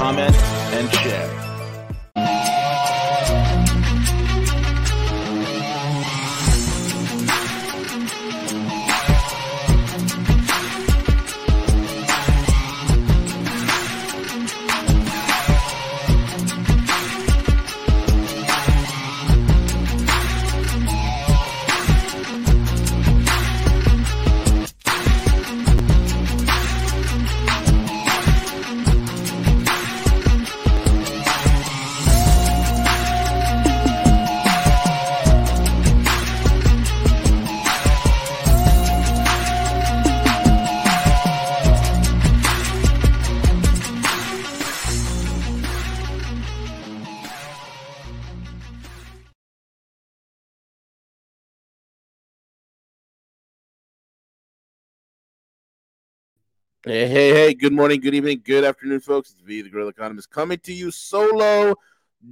comment, and share. Hey, hey, hey, good morning, good evening, good afternoon, folks. It's V, the Guerrilla Economist, coming to you solo,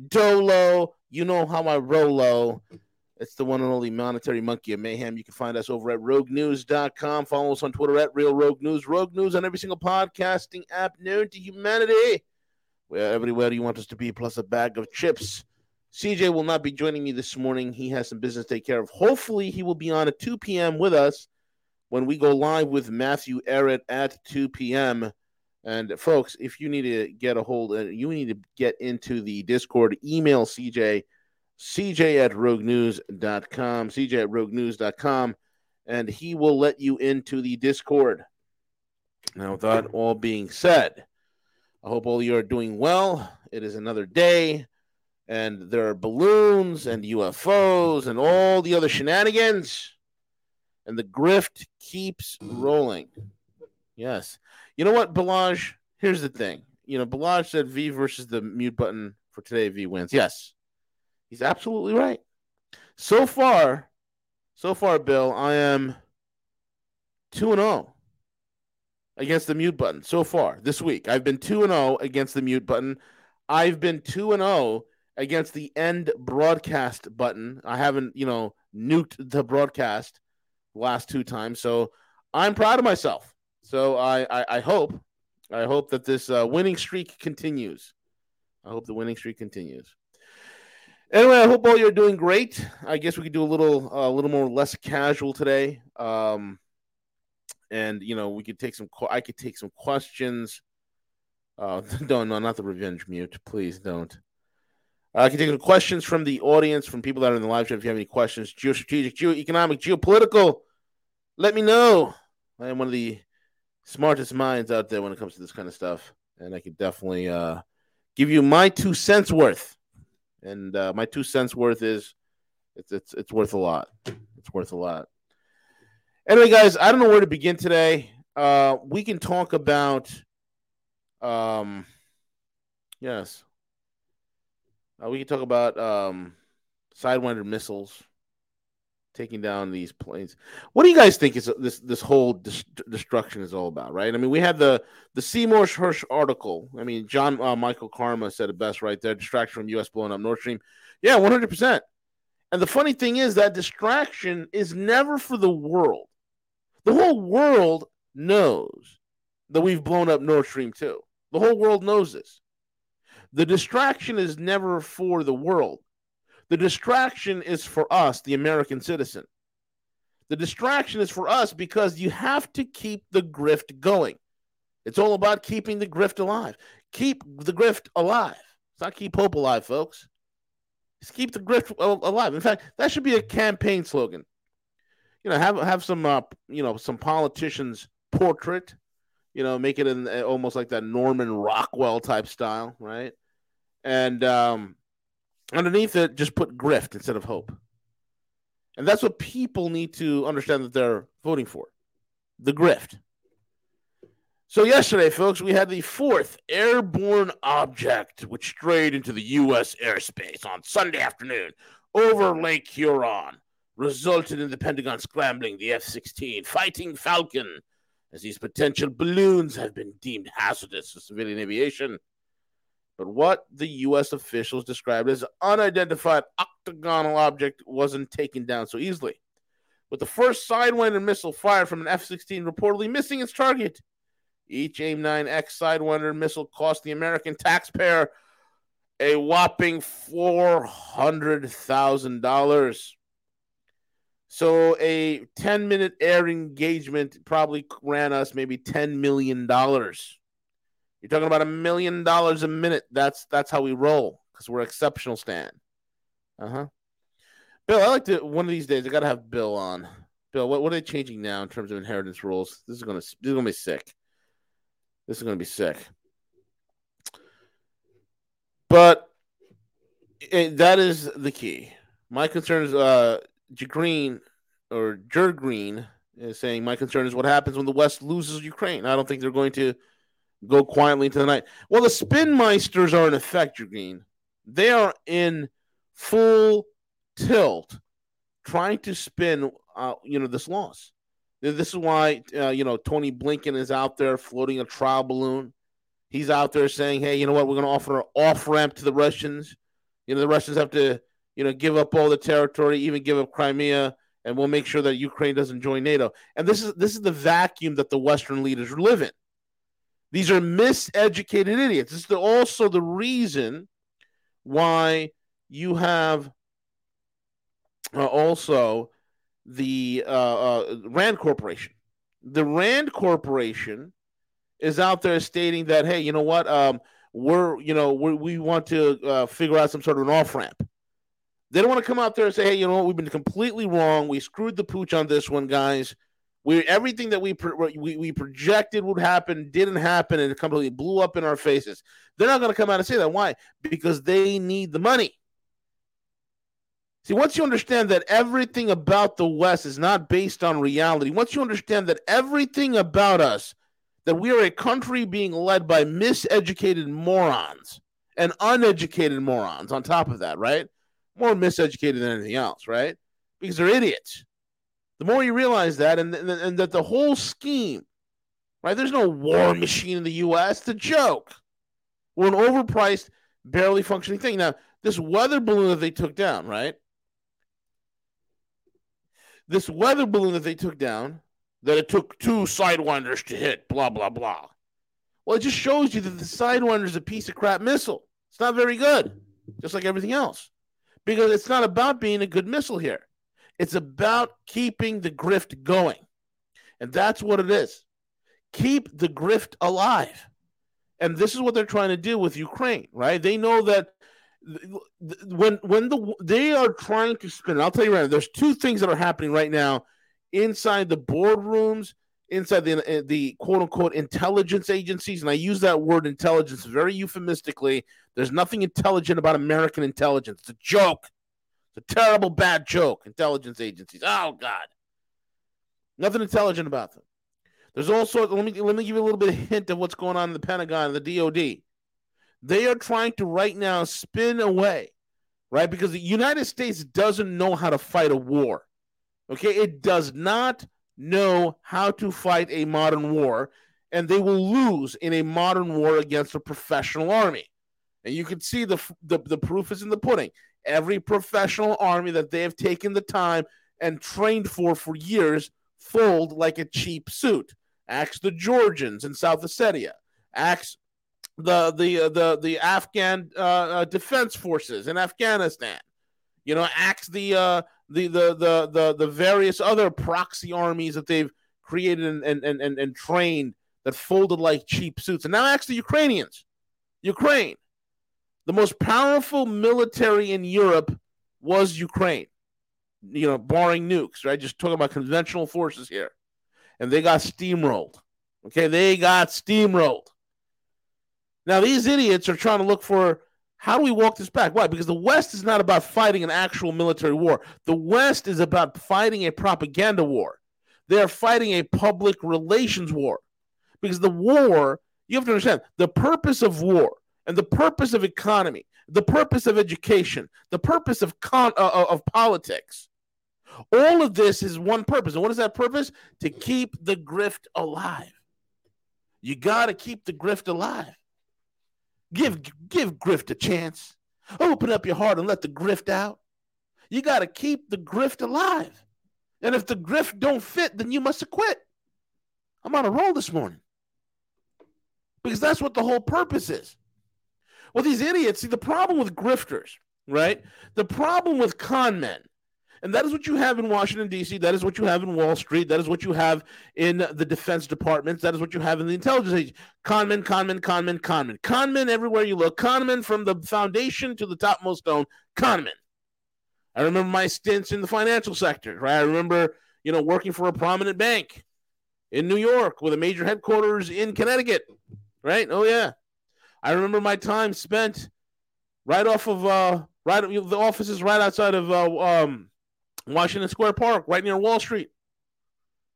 dolo. You know how I rolo. It's the one and only monetary monkey of mayhem. You can find us over at roguenews.com. Follow us on Twitter at Real Rogue News. Rogue News on every single podcasting app known to humanity. Where everywhere you want us to be, plus a bag of chips. CJ will not be joining me this morning. He has some business to take care of. Hopefully, he will be on at 2 p.m. with us when we go live with Matthew Ehret at 2 p.m. And folks, if you need to get a hold, uh, you need to get into the Discord, email CJ, CJ at roguenews.com, CJ at roguenews.com, and he will let you into the Discord. Now, with that all being said, I hope all you are doing well. It is another day, and there are balloons and UFOs and all the other shenanigans and the grift keeps rolling. Yes. You know what, Balaj? Here's the thing. You know, Balaj said V versus the mute button for today. V wins. Yes. He's absolutely right. So far, so far, Bill, I am 2 and 0 against the mute button so far this week. I've been 2 and 0 against the mute button. I've been 2 and 0 against the end broadcast button. I haven't, you know, nuked the broadcast last two times. So I'm proud of myself. So I, I, I hope, I hope that this uh, winning streak continues. I hope the winning streak continues. Anyway, I hope all you're doing great. I guess we could do a little, a uh, little more less casual today. Um, and you know, we could take some. I could take some questions. Uh, don't no, not the revenge mute. Please don't. Uh, I can take some questions from the audience, from people that are in the live chat. If you have any questions, geostrategic, geoeconomic, geopolitical, let me know. I am one of the smartest minds out there when it comes to this kind of stuff, and I can definitely uh, give you my two cents worth. And uh, my two cents worth is it's it's it's worth a lot. It's worth a lot. Anyway, guys, I don't know where to begin today. Uh, we can talk about, um, yes, uh, we can talk about um, Sidewinder missiles taking down these planes. What do you guys think is this this whole dis- destruction is all about? Right? I mean, we had the the Seymour Hersh article. I mean, John uh, Michael Karma said it best right there: distraction from U.S. blowing up Nord Stream. Yeah, one hundred percent. And the funny thing is that distraction is never for the world. The whole world knows that we've blown up Nord Stream 2. The whole world knows this. The distraction is never for the world. The distraction is for us, the American citizen. The distraction is for us because you have to keep the grift going. It's all about keeping the grift alive. Keep the grift alive. It's not keep hope alive, folks. It's keep the grift alive. In fact, that should be a campaign slogan. You know, have have some uh, you know some politicians portrait. You know, make it in uh, almost like that Norman Rockwell type style, right? And um, underneath it, just put grift instead of hope. And that's what people need to understand that they're voting for the grift. So, yesterday, folks, we had the fourth airborne object which strayed into the U.S. airspace on Sunday afternoon over Lake Huron, resulted in the Pentagon scrambling the F 16 Fighting Falcon, as these potential balloons have been deemed hazardous to civilian aviation. But what the U.S. officials described as an unidentified octagonal object wasn't taken down so easily. With the first Sidewinder missile fired from an F 16 reportedly missing its target, each AIM 9X Sidewinder missile cost the American taxpayer a whopping $400,000. So a 10 minute air engagement probably ran us maybe $10 million. You're talking about a million dollars a minute. That's that's how we roll because we're exceptional, Stan. Uh huh. Bill, I like to one of these days. I gotta have Bill on. Bill, what, what are they changing now in terms of inheritance rules? This is gonna this is gonna be sick. This is to be sick. But it, that is the key. My concern is uh, J Green or Jer Green is saying my concern is what happens when the West loses Ukraine. I don't think they're going to go quietly into the night. Well, the spin meisters are in effect, Green. They are in full tilt, trying to spin, uh, you know, this loss. This is why uh, you know Tony Blinken is out there floating a trial balloon. He's out there saying, "Hey, you know what? We're going to offer an off ramp to the Russians. You know, the Russians have to, you know, give up all the territory, even give up Crimea, and we'll make sure that Ukraine doesn't join NATO." And this is this is the vacuum that the Western leaders live in. These are miseducated idiots. This is also the reason why you have uh, also the uh, uh, Rand Corporation. The Rand Corporation is out there stating that, hey, you know what? Um, we're, you know, we're, we want to uh, figure out some sort of an off ramp. They don't want to come out there and say, hey, you know what? We've been completely wrong. We screwed the pooch on this one, guys. We everything that we, we we projected would happen didn't happen, and it completely blew up in our faces. They're not going to come out and say that. Why? Because they need the money. See, once you understand that everything about the West is not based on reality, once you understand that everything about us, that we are a country being led by miseducated morons and uneducated morons on top of that, right? More miseducated than anything else, right? Because they're idiots. The more you realize that, and, and, and that the whole scheme, right? There's no war machine in the U.S. A joke. We're an overpriced, barely functioning thing. Now, this weather balloon that they took down, right? this weather balloon that they took down, that it took two sidewinders to hit, blah, blah, blah. Well, it just shows you that the sidewinder is a piece of crap missile. It's not very good, just like everything else. Because it's not about being a good missile here. It's about keeping the grift going. And that's what it is. Keep the grift alive. And this is what they're trying to do with Ukraine, right? They know that when when the they are trying to spin. I'll tell you right now. There's two things that are happening right now inside the boardrooms, inside the uh, the quote unquote intelligence agencies, and I use that word intelligence very euphemistically. There's nothing intelligent about American intelligence. It's a joke. It's a terrible, bad joke. Intelligence agencies. Oh God, nothing intelligent about them. There's also let me let me give you a little bit of hint of what's going on in the Pentagon, and the DoD. They are trying to right now spin away, right? Because the United States doesn't know how to fight a war. Okay, it does not know how to fight a modern war, and they will lose in a modern war against a professional army. And you can see the, the, the proof is in the pudding. Every professional army that they have taken the time and trained for for years fold like a cheap suit. Ask the Georgians in South Ossetia. Ask the the uh, the the Afghan uh, uh, defense forces in Afghanistan. You know, axe the uh, the, the the the the various other proxy armies that they've created and and and, and trained that folded like cheap suits. And now ask the Ukrainians. Ukraine, the most powerful military in Europe was Ukraine. You know, barring nukes, right? Just talking about conventional forces here. And they got steamrolled. Okay, they got steamrolled. Now, these idiots are trying to look for how do we walk this back? Why? Because the West is not about fighting an actual military war. The West is about fighting a propaganda war. They are fighting a public relations war Because the war, you have to understand the purpose of war and the purpose of economy, the purpose of education, the purpose of con- uh, uh of politics. All of this is one purpose. And what is that purpose? To keep the grift alive. You got to keep the grift alive. Give give grift a chance. Open up your heart and let the grift out. You got to keep the grift alive. And if the grift don't fit, then you must have quit. I'm on a roll this morning. Because that's what the whole purpose is. Well, these idiots, see the problem with grifters, right? The problem with con men and that is what you have in Washington, D.C. That is what you have in Wall Street. That is what you have in the Defense Departments. That is what you have in the intelligence agency. Conmen, conmen, conmen, conmen. Conmen everywhere you look. Conmen from the foundation to the topmost stone. Conmen. I remember my stints in the financial sector, right? I remember, you know, working for a prominent bank in New York with a major headquarters in Connecticut, right? Oh, yeah. I remember my time spent right off of, uh, right, the offices right outside of, uh, um, Washington Square Park, right near Wall Street,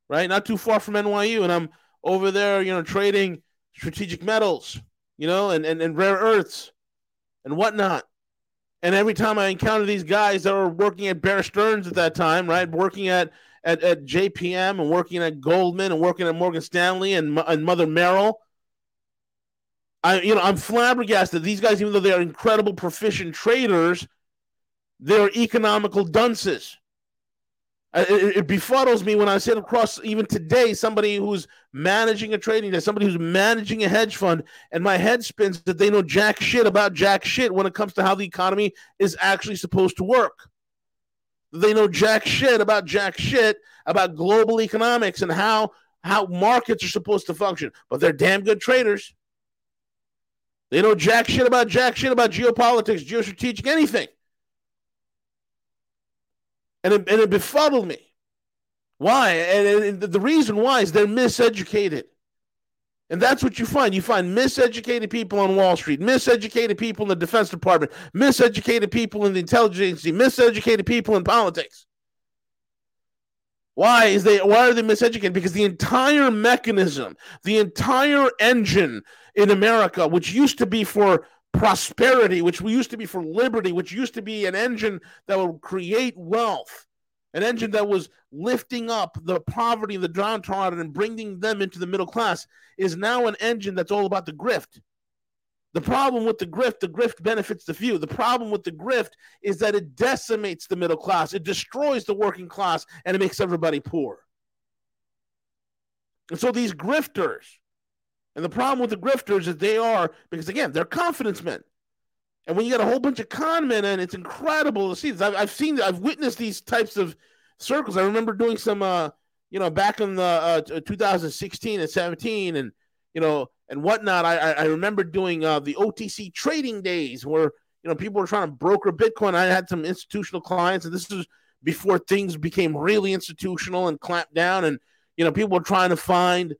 right? Not too far from NYU. And I'm over there, you know, trading strategic metals, you know, and, and, and rare earths and whatnot. And every time I encounter these guys that were working at Bear Stearns at that time, right, working at at, at JPM and working at Goldman and working at Morgan Stanley and, and Mother Merrill, I you know I'm flabbergasted. These guys, even though they are incredible proficient traders, they're economical dunces. It, it, befuddles me when I sit across even today somebody who's managing a trading desk, somebody who's managing a hedge fund, and my head spins that they know jack shit about jack shit when it comes to how the economy is actually supposed to work. They know jack shit about jack shit about global economics and how how markets are supposed to function, but they're damn good traders. They know jack shit about jack shit about geopolitics, geostrategic, anything and it, and it befuddled me. Why? And, the reason why is they're miseducated. And that's what you find. You find miseducated people on Wall Street, miseducated people in the Defense Department, miseducated people in the intelligence miseducated people in politics. Why is they why are they miseducated? Because the entire mechanism, the entire engine in America, which used to be for prosperity, which used to be for liberty, which used to be an engine that would create wealth, an engine that was lifting up the poverty, the downtrodden, and bringing them into the middle class, is now an engine that's all about the grift. The problem with the grift, the grift benefits the few. The problem with the grift is that it decimates the middle class, it destroys the working class, and it makes everybody poor. And so these grifters, and the problem with the grifters is they are, because again, they're confidence men. And when you got a whole bunch of con men, and it's incredible to see this. I've, I've seen, I've witnessed these types of circles. I remember doing some, uh, you know, back in the uh, 2016 and 17, and you know, and whatnot. I I remember doing uh, the OTC trading days where you know people were trying to broker Bitcoin. I had some institutional clients, and this was before things became really institutional and clamped down, and you know people were trying to find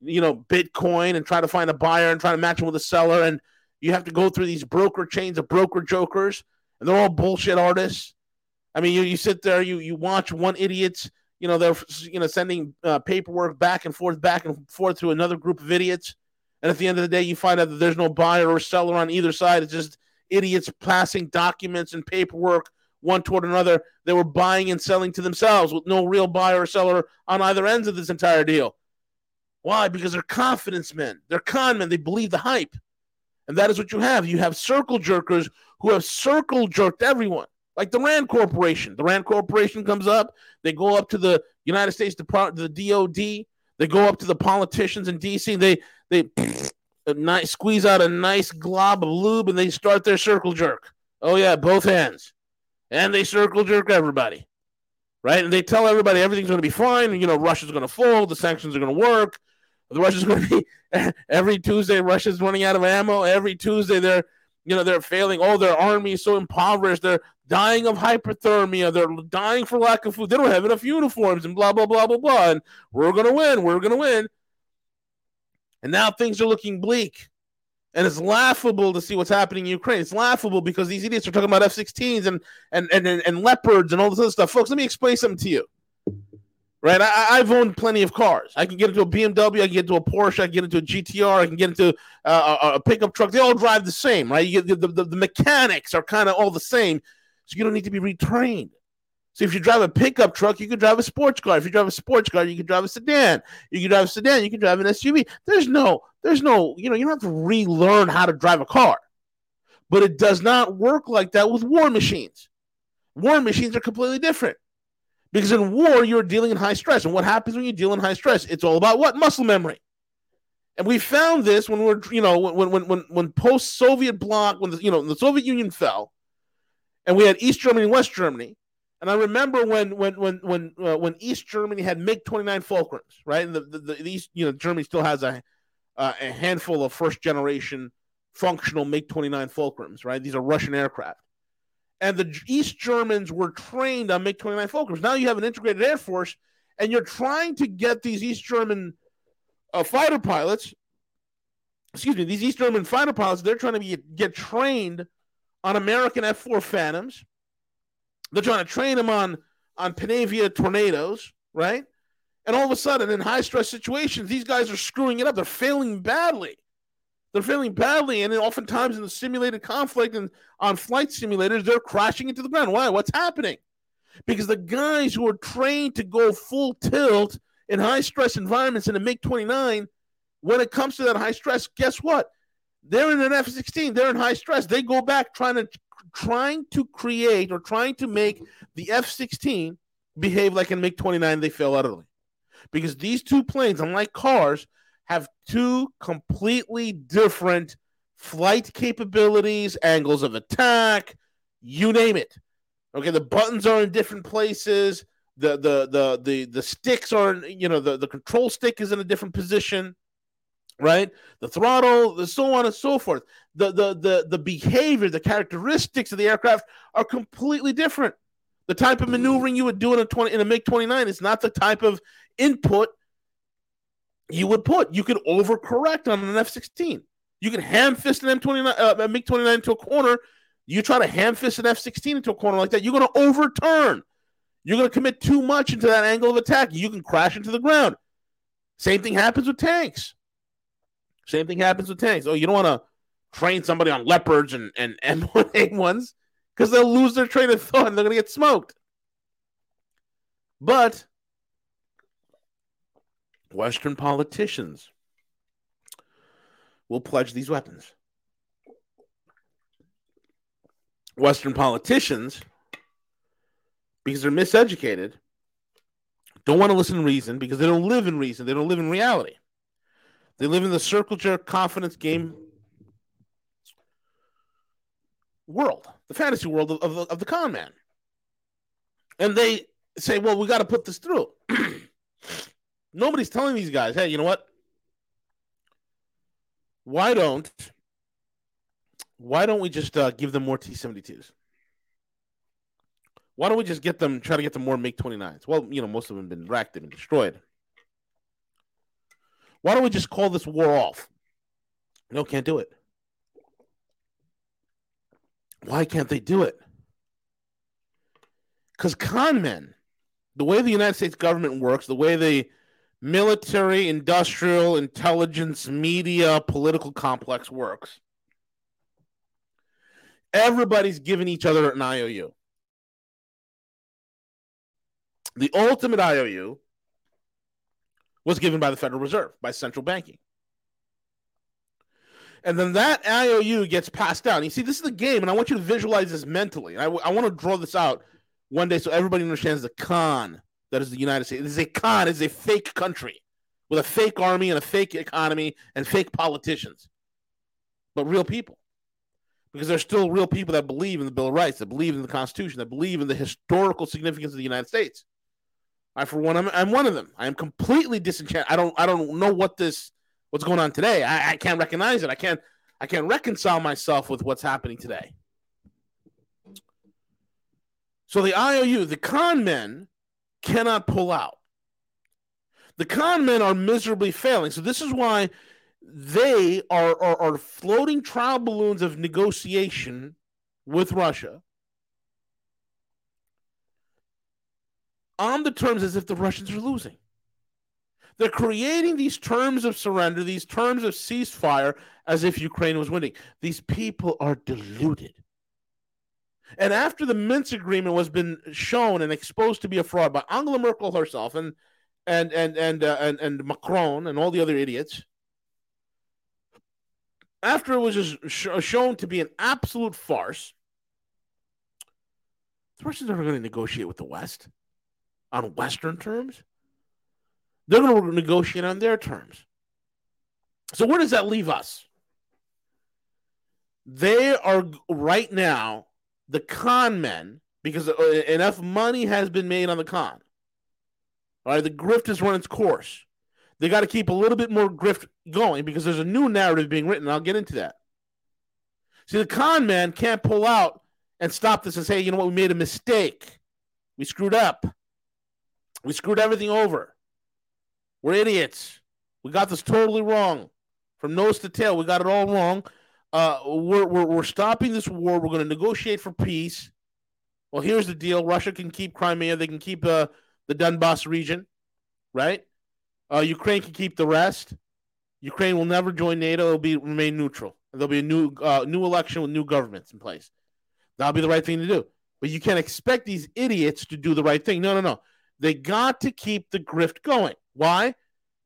you know, Bitcoin and try to find a buyer and try to match them with a seller. And you have to go through these broker chains of broker jokers, and they're all bullshit artists. I mean, you, you sit there, you you watch one idiot's, you know, they're you know sending uh, paperwork back and forth, back and forth to another group of idiots, and at the end of the day, you find out that there's no buyer or seller on either side. It's just idiots passing documents and paperwork one toward another. They were buying and selling to themselves with no real buyer or seller on either ends of this entire deal. Why? Because they're confidence men. They're con men. They believe the hype. And that is what you have. You have circle jerkers who have circle jerked everyone, like the Rand Corporation. The Rand Corporation comes up. They go up to the United States Department, the DOD. They go up to the politicians in DC. They they nice, squeeze out a nice glob of lube and they start their circle jerk. Oh yeah, both hands, and they circle jerk everybody, right? And they tell everybody everything's going to be fine. You know, Russia's going to fall. The sanctions are going to work. The Russians going to be every Tuesday. Russia's running out of ammo. Every Tuesday, they're you know they're failing. Oh, their army is so impoverished. They're dying of hypothermia. They're dying for lack of food. They don't have enough uniforms and blah blah blah blah blah. And we're gonna win. We're gonna win. And now things are looking bleak. And it's laughable to see what's happening in Ukraine. It's laughable because these idiots are talking about F-16s and and and and, and leopards and all this other stuff. Folks, let me explain something to you. Right? I, have owned plenty of cars. I can get into a BMW, I can get into a Porsche, I can get into a GTR, I can get into uh, a, a, pickup truck. They all drive the same, right? Get the, the, the mechanics are kind of all the same, so you don't need to be retrained. So if you drive a pickup truck, you can drive a sports car. If you drive a sports car, you can drive a sedan. You can drive a sedan. You can drive an SUV. There's no, there's no, you know, you don't have to relearn how to drive a car. But it does not work like that with war machines. War machines are completely different. Because in war, you're dealing in high stress. And what happens when you deal in high stress? It's all about what? Muscle memory. And we found this when we're, you know, when when when when post-Soviet bloc, when the you know the Soviet Union fell, and we had East Germany and West Germany. And I remember when when when when uh, when East Germany had MiG 29 Fulcrums, right? And the, the, the East, you know, Germany still has a uh, a handful of first generation functional MiG 29 Fulcrums, right? These are Russian aircraft and the East Germans were trained on MiG 29 Fulcrums. Now you have an integrated air force, and you're trying to get these East German uh, fighter pilots, excuse me, these East German fighter pilots, they're trying to be, get trained on American F 4 Phantoms. They're trying to train them on, on Panavia Tornadoes, right? And all of a sudden, in high stress situations, these guys are screwing it up. They're failing badly. They're failing badly, and then oftentimes in the simulated conflict and on flight simulators, they're crashing into the ground. Why? What's happening? Because the guys who are trained to go full tilt in high stress environments in a MiG 29, when it comes to that high stress, guess what? They're in an F 16, they're in high stress. They go back trying to trying to create or trying to make the F 16 behave like a MiG 29, they fail utterly. Because these two planes, unlike cars, have two completely different flight capabilities, angles of attack, you name it. Okay, the buttons are in different places. The the the the the sticks are you know the, the control stick is in a different position, right? The throttle, the so on and so forth. The the the the behavior, the characteristics of the aircraft are completely different. The type of maneuvering you would do in a 20 in a MiG 29 is not the type of input you would put. You could overcorrect on an F 16. You can ham fist an M29, uh, MiG 29 into a corner. You try to ham fist an F 16 into a corner like that, you're going to overturn. You're going to commit too much into that angle of attack. You can crash into the ground. Same thing happens with tanks. Same thing happens with tanks. Oh, you don't want to train somebody on leopards and, and M1A ones because they'll lose their train of thought and they're going to get smoked. But Western politicians will pledge these weapons. Western politicians, because they're miseducated, don't want to listen to reason because they don't live in reason. They don't live in reality. They live in the circle jerk confidence game world, the fantasy world of, of, of the con man. And they say, well, we got to put this through. Nobody's telling these guys, hey, you know what? Why don't why don't we just uh, give them more T seventy twos? Why don't we just get them try to get them more MiG twenty nines? Well, you know, most of them have been wrecked and destroyed. Why don't we just call this war off? No, can't do it. Why can't they do it? Because con men, the way the United States government works, the way they military, industrial, intelligence, media, political complex works. Everybody's giving each other an IOU. The ultimate IOU was given by the Federal Reserve, by central banking. And then that IOU gets passed down. You see, this is the game, and I want you to visualize this mentally. I, want to draw this out one day so everybody understands the con that is the United States. It is a con, it is a fake country with a fake army and a fake economy and fake politicians, but real people. Because there's still real people that believe in the Bill of Rights, that believe in the Constitution, that believe in the historical significance of the United States. I, for one, I'm, I'm one of them. I am completely disenchanted. I don't, I don't know what this, what's going on today. I, I can't recognize it. I can't, I can't reconcile myself with what's happening today. So the IOU, the con men, cannot pull out. The con men are miserably failing. So this is why they are, are, are floating trial balloons of negotiation with Russia on the terms as if the Russians are losing. They're creating these terms of surrender, these terms of ceasefire, as if Ukraine was winning. These people are deluded. And after the Minsk agreement was been shown and exposed to be a fraud by Angela Merkel herself and and and and uh, and, and Macron and all the other idiots, after it was just sh- shown to be an absolute farce, the Russians are going to negotiate with the West on Western terms. They're going to negotiate on their terms. So where does that leave us? They are right now the con men because uh, enough money has been made on the con. All right, the grift has run its course. They got to keep a little bit more grift going because there's a new narrative being written. I'll get into that. See, the con man can't pull out and stop this and say, you know what, we made a mistake. We screwed up. We screwed everything over. We're idiots. We got this totally wrong. From nose to tail, we got it all wrong. Uh, we're, we're, we're stopping this war. We're going to negotiate for peace. Well, here's the deal Russia can keep Crimea, they can keep uh, the Donbass region, right? Uh, Ukraine can keep the rest. Ukraine will never join NATO. It'll be remain neutral. There'll be a new uh, new election with new governments in place. That'll be the right thing to do. But you can't expect these idiots to do the right thing. No, no, no. They got to keep the grift going. Why?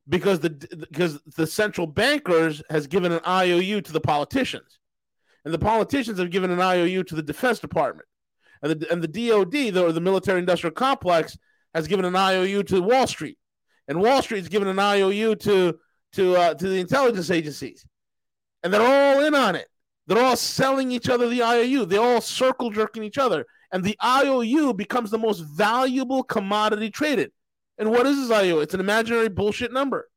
Because the because the central bankers has given an IOU to the politicians, and the politicians have given an IOU to the Defense Department, and the and the DoD, the, the military industrial complex, has given an IOU to Wall Street and Wall Street is giving an IOU to to uh, to the intelligence agencies, and they're all in on it. They're all selling each other the IOU. They're all circle jerking each other, and the IOU becomes the most valuable commodity traded. And what is this IOU? It's an imaginary bullshit number,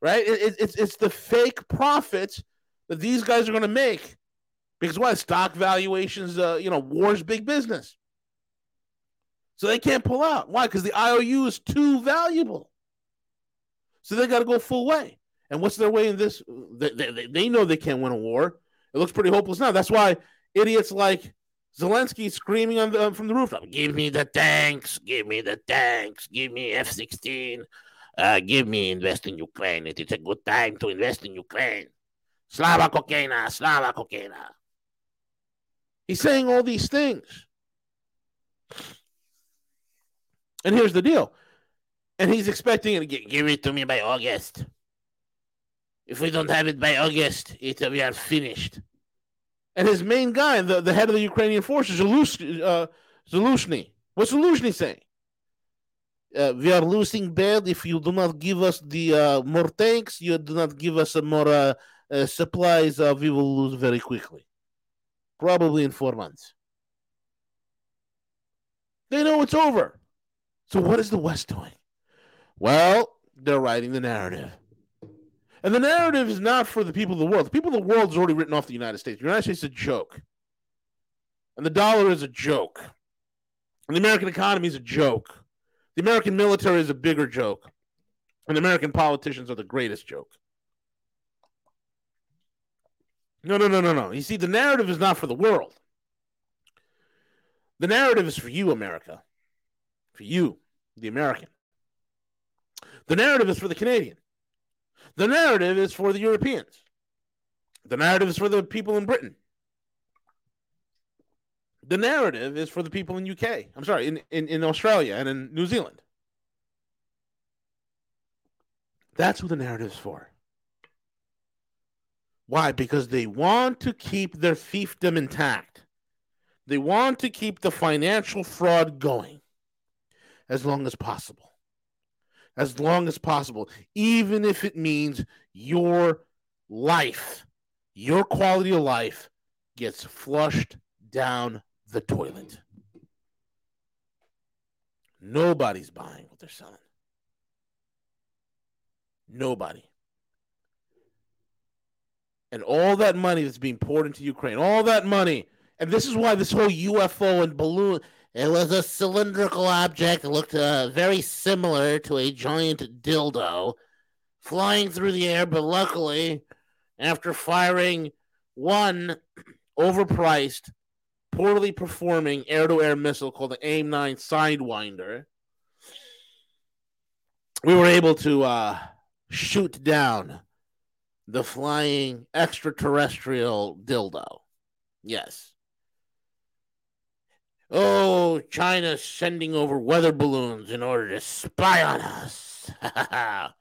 right? It, it, it's it's the fake profits that these guys are going to make because why stock valuations? Uh, you know, war's big business. So they can't pull out. Why? Because the IOU is too valuable. So they got to go full way. And what's their way in this? They, they, they know they can't win a war. It looks pretty hopeless now. That's why idiots like Zelensky screaming on the, from the rooftop, "Give me the tanks! Give me the tanks! Give me F-16! Uh, give me invest in Ukraine! It is a good time to invest in Ukraine! Slava Kokaina! Slava Kokaina!" He's saying all these things. And here's the deal. And he's expecting it to give it to me by August. If we don't have it by August, it, we are finished. And his main guy, the, the head of the Ukrainian forces, Zalus, uh. What's Zaluzhny saying? Uh, we are losing bad if you do not give us the uh, more tanks, you do not give us more uh, uh supplies, uh, we will lose very quickly. Probably in four months. They know it's over. So, what is the West doing? Well, they're writing the narrative. And the narrative is not for the people of the world. The people of the world is already written off the United States. The United States is a joke. And the dollar is a joke. And the American economy is a joke. The American military is a bigger joke. And the American politicians are the greatest joke. No, no, no, no, no. You see, the narrative is not for the world. The narrative is for you, America for you, the American. The narrative is for the Canadian. The narrative is for the Europeans. The narrative is for the people in Britain. The narrative is for the people in UK. I'm sorry, in, in, in Australia and in New Zealand. That's who the narrative is for. Why? Because they want to keep their fiefdom intact. They want to keep the financial fraud going as long as possible. As long as possible, even if it means your life, your quality of life gets flushed down the toilet. Nobody's buying what they're selling. Nobody. And all that money that's being poured into Ukraine, all that money, and this is why this whole UFO and balloon, it was a cylindrical object. It looked uh, very similar to a giant dildo flying through the air, but luckily, after firing one overpriced poorly performing air to air missile called the AIM 9 Sidewinder, we were able to uh, shoot down the flying extraterrestrial dildo. Yes. Oh, China's sending over weather balloons in order to spy on us.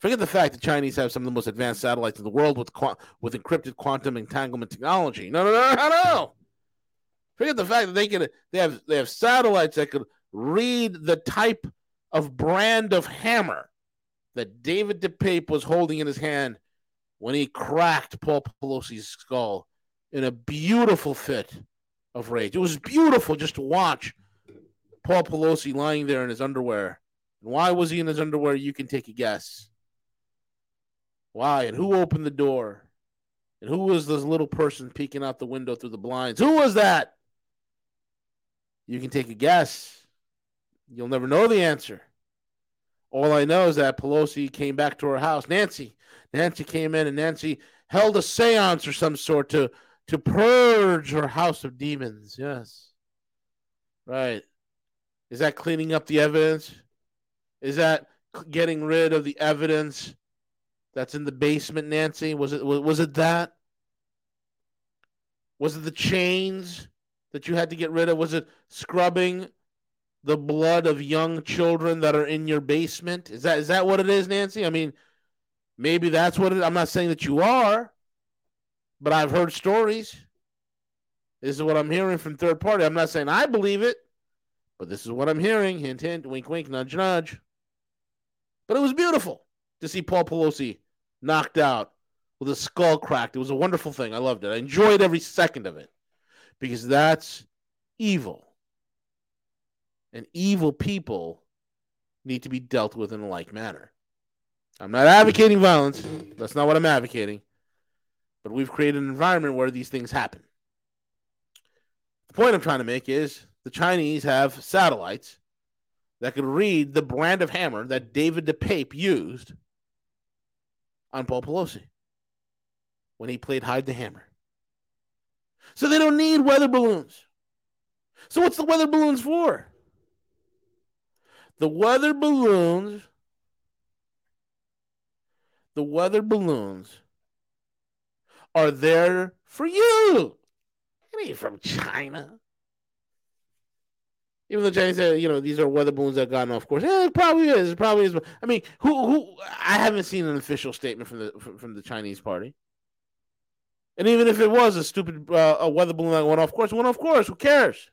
Forget the fact that Chinese have some of the most advanced satellites in the world with with encrypted quantum entanglement technology. No, no, no, no, no. Forget the fact that they can they have they have satellites that could read the type of brand of hammer that David DePape was holding in his hand when he cracked Paul Pelosi's skull in a beautiful fit of rage. It was beautiful just to watch Paul Pelosi lying there in his underwear. And why was he in his underwear? You can take a guess. Why? And who opened the door? And who was this little person peeking out the window through the blinds? Who was that? You can take a guess. You'll never know the answer. All I know is that Pelosi came back to her house. Nancy, Nancy came in and Nancy held a seance or some sort to to purge her house of demons. Yes. Right. Is that cleaning up the evidence? Is that getting rid of the evidence that's in the basement, Nancy? Was it was, it that? Was it the chains that you had to get rid of? Was it scrubbing the blood of young children that are in your basement? Is that is that what it is, Nancy? I mean, maybe that's what it, I'm not saying that you are, but I've heard stories. This is what I'm hearing from third party. I'm not saying I believe it, but this is what I'm hearing. Hint, hint, wink, wink, nudge, nudge. But it was beautiful to see Paul Pelosi knocked out with a skull cracked. It was a wonderful thing. I loved it. I enjoyed every second of it because that's evil. And evil people need to be dealt with in a like manner. I'm not advocating violence. That's not what I'm advocating. But we've created an environment where these things happen. The point I'm trying to make is the Chinese have satellites that could read the brand of hammer that David DePape used on Paul Pelosi when he played hide the hammer. So they don't need weather balloons. So what's the weather balloons for? The weather balloons the weather balloons are there for you. It ain't from China. Even though Chinese say, you know, these are weather balloons that got off course. Yeah, it probably is. It probably is. I mean, who who I haven't seen an official statement from the from, from the Chinese party. And even if it was a stupid uh, a weather balloon that went off course, went off course. Who cares?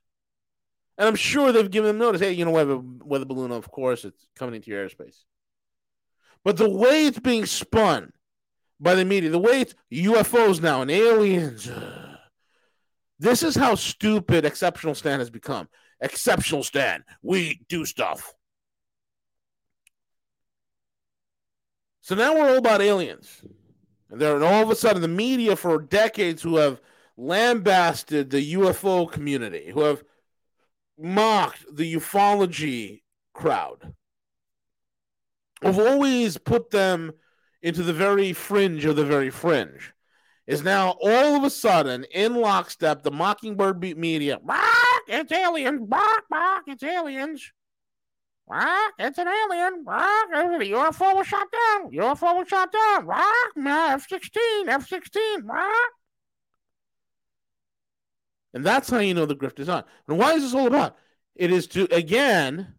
And I'm sure they've given them notice. Hey, you know, we have a weather balloon Of course. It's coming into your airspace. But the way it's being spun by the media, the way it's UFOs now and aliens, uh, this is how stupid Exceptional Stan has become. Exceptional Stan, we do stuff. So now we're all about aliens. And then all of a sudden, the media for decades who have lambasted the UFO community, who have mocked the ufology crowd, have always put them into the very fringe of the very fringe, is now all of a sudden in lockstep, the Mockingbird beat media, bark, it's aliens, bark, bark, it's aliens. Bark, it's an alien. Bark, the UFO was shot down. UFO was shot down. Bark, F 16, F 16, bark. And that's how you know the grift is on. And why is this all about? It is to, again,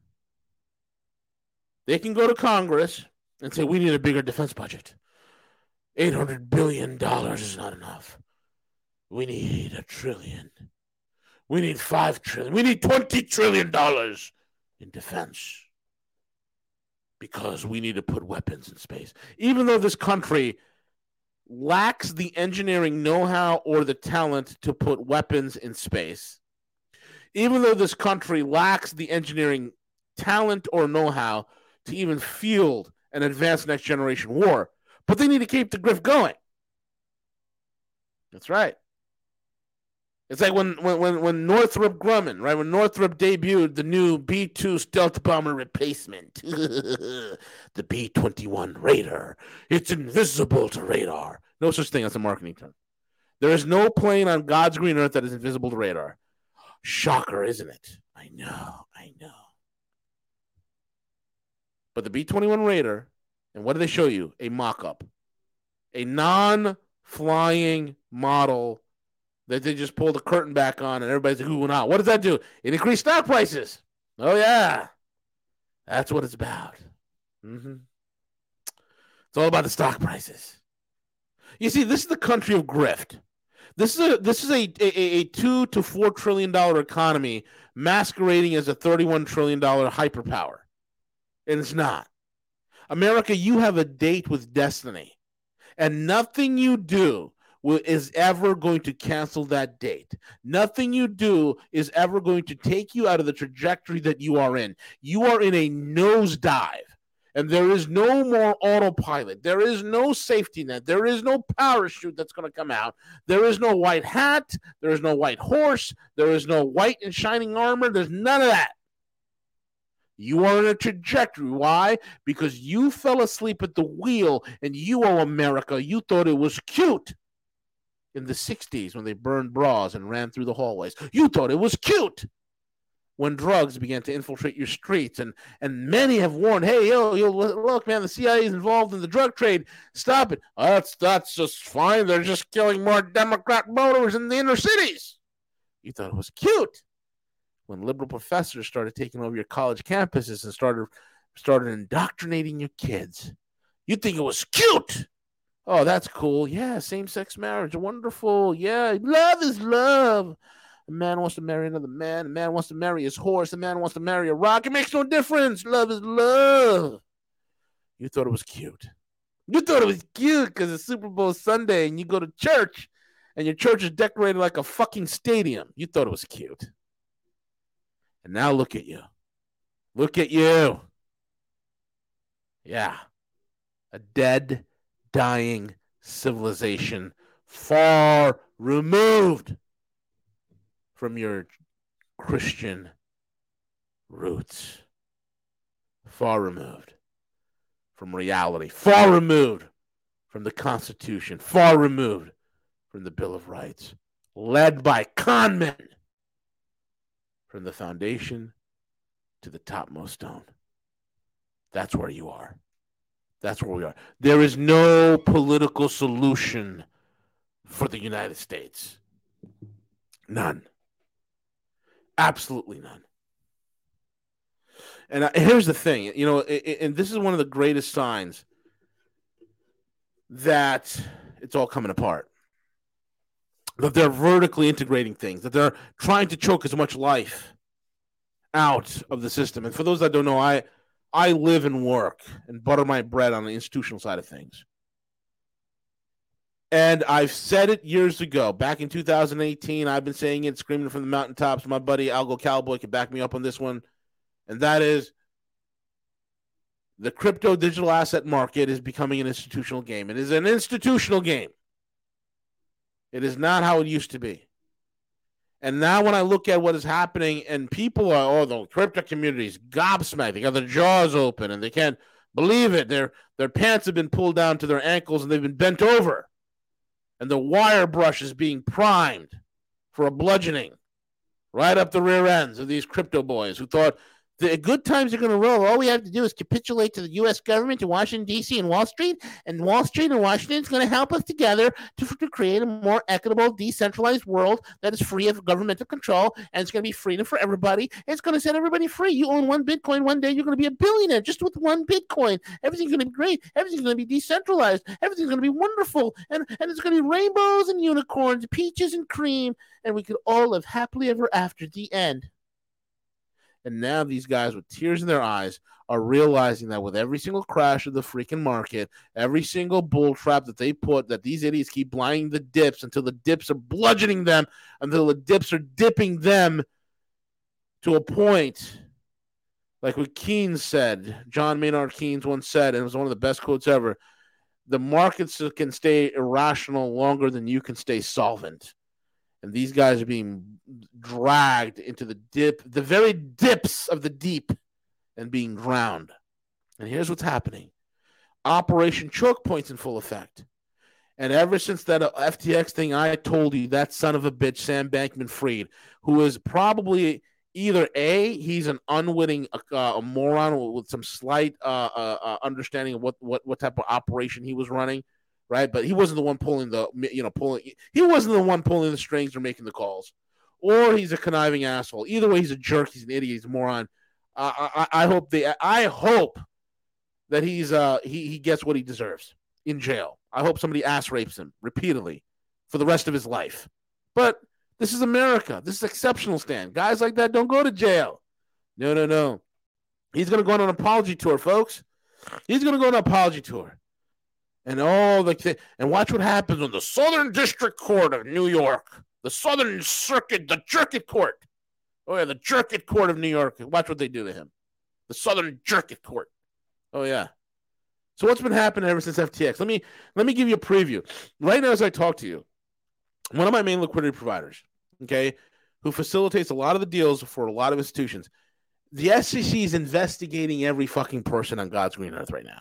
they can go to Congress and say, we need a bigger defense budget. $800 billion is not enough. We need a trillion. We need five trillion. We need $20 trillion in defense because we need to put weapons in space. Even though this country lacks the engineering know how or the talent to put weapons in space, even though this country lacks the engineering talent or know how to even field an advanced next generation war, but they need to keep the grift going. That's right. It's like when when when Northrop Grumman, right? When Northrop debuted the new B two stealth bomber replacement, the B twenty one Raider. It's invisible to radar. No such thing as a marketing term. There is no plane on God's green earth that is invisible to radar. Shocker, isn't it? I know, I know. But the B 21 Raider, and what do they show you? A mock up, a non flying model that they just pulled the curtain back on and everybody's like, out? What does that do? It increased stock prices. Oh, yeah. That's what it's about. Mm-hmm. It's all about the stock prices. You see, this is the country of grift. This is a this is a, a, a two to four trillion dollar economy masquerading as a thirty one trillion dollar hyperpower, and it's not. America, you have a date with destiny, and nothing you do will, is ever going to cancel that date. Nothing you do is ever going to take you out of the trajectory that you are in. You are in a nosedive and there is no more autopilot. There is no safety net. There is no parachute that's going to come out. There is no white hat. There is no white horse. There is no white and shining armor. There's none of that. You are in a trajectory. Why? Because you fell asleep at the wheel and you, oh America, you thought it was cute in the 60s when they burned bras and ran through the hallways. You thought it was cute when drugs began to infiltrate your streets. And and many have warned, hey, yo, yo, look, man, the CIA is involved in the drug trade. Stop it. Oh, that's that's just fine. They're just killing more Democrat voters in the inner cities. You thought it was cute when liberal professors started taking over your college campuses and started started indoctrinating your kids. You think it was cute. Oh, that's cool. Yeah, same sex marriage. Wonderful. Yeah, love is love. A man wants to marry another man. A man wants to marry his horse. A man wants to marry a rock. It makes no difference. Love is love. You thought it was cute. You thought it was cute because it's Super Bowl Sunday and you go to church and your church is decorated like a fucking stadium. You thought it was cute. And now look at you. Look at you. Yeah. A dead, dying civilization far removed from your Christian roots. Far removed from reality, far removed from the Constitution, far removed from the Bill of Rights, led by conmen from the foundation to the topmost stone. That's where you are. That's where we are. There is no political solution for the United States. None. Absolutely none. And I, here's the thing, you know, and this is one of the greatest signs that it's all coming apart. That they're vertically integrating things, that they're trying to choke as much life out of the system. And for those that don't know, I I live and work and butter my bread on the institutional side of things. And I've said it years ago, back in 2018. I've been saying it, screaming from the mountaintops. My buddy Algo Cowboy can back me up on this one. And that is the crypto digital asset market is becoming an institutional game. It is an institutional game. It is not how it used to be. And now when I look at what is happening, and people are, oh, the crypto communities gobsmacked. They got their jaws open and they can't believe it. Their their pants have been pulled down to their ankles and they've been bent over and the wire brush is being primed for a bludgeoning right up the rear ends of these crypto boys who thought the good times are going to roll. All we have to do is capitulate to the U.S. government, to Washington, D.C., and Wall Street. And Wall Street and Washington is going to help us together to, to create a more equitable, decentralized world that is free of governmental control. And it's going to be freedom for everybody. it's going to set everybody free. You own one Bitcoin one day, you're going to be a billionaire just with one Bitcoin. Everything's going to be great. Everything's going to be decentralized. Everything's going to be wonderful. And, and it's going to be rainbows and unicorns, peaches and cream. And we could all live happily ever after the end. And now these guys with tears in their eyes are realizing that with every single crash of the freaking market, every single bull trap that they put, that these idiots keep blinding the dips until the dips are bludgeoning them, until the dips are dipping them to a point. Like what Keynes said, John Maynard Keynes once said, and it was one of the best quotes ever the markets can stay irrational longer than you can stay solvent and these guys are being dragged into the dip, the very dips of the deep, and being drowned. And here's what's happening Operation Choke Point's in full effect. And ever since that uh, FTX thing, I told you that son of a bitch, Sam Bankman Fried, who is probably either A, he's an unwitting uh, a moron with some slight uh, uh, uh, understanding of what, what, what type of operation he was running, right? But he wasn't the one pulling the, you know, pulling, he wasn't the one pulling the strings or making the calls. Or he's a conniving asshole. Either way, he's a jerk. He's an idiot. He's a moron. I, I, I hope they. I hope that he's uh he, he gets what he deserves in jail. I hope somebody ass rapes him repeatedly for the rest of his life. But this is America. This is exceptional stand. Guys like that don't go to jail. No, no, no. He's going to go on an apology tour, folks. He's going to go on an apology tour. And all the and watch what happens on the Southern District Court of New York, the Southern Circuit, the Circuit Court. Oh yeah, the Circuit Court of New York. Watch what they do to him. The Southern Circuit Court. Oh yeah. So what's been happening ever since FTX? Let me let me give you a preview. Right now, as I talk to you, one of my main liquidity providers, okay, who facilitates a lot of the deals for a lot of institutions. The SEC is investigating every fucking person on God's green earth right now.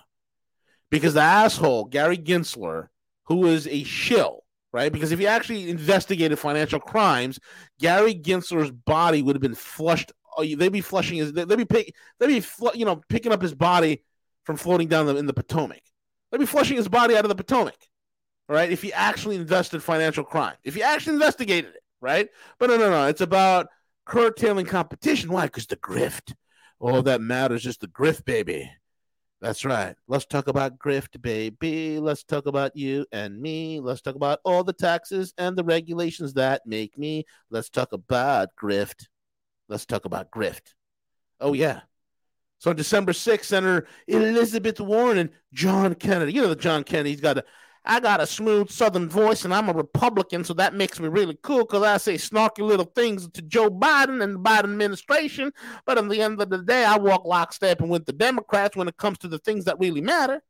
Because the asshole, Gary Gensler, who is a shill, right? Because if he actually investigated financial crimes, Gary Gensler's body would have been flushed. Oh, they'd be flushing his, they'd be pick, they'd be, you know, picking up his body from floating down the, in the Potomac. They'd be flushing his body out of the Potomac, right? If he actually invested financial crime, if he actually investigated it, right? But no, no, no. It's about curtailing competition. Why? Because the grift. All that matters is the grift, baby. That's right. Let's talk about grift, baby. Let's talk about you and me. Let's talk about all the taxes and the regulations that make me. Let's talk about grift. Let's talk about grift. Oh, yeah. So on December 6th, Senator Elizabeth Warren and John Kennedy. You know the John Kennedy, he's got a I got a smooth Southern voice, and I'm a Republican, so that makes me really cool because I say snarky little things to Joe Biden and the Biden administration. But at the end of the day, I walk lockstep and with the Democrats when it comes to the things that really matter,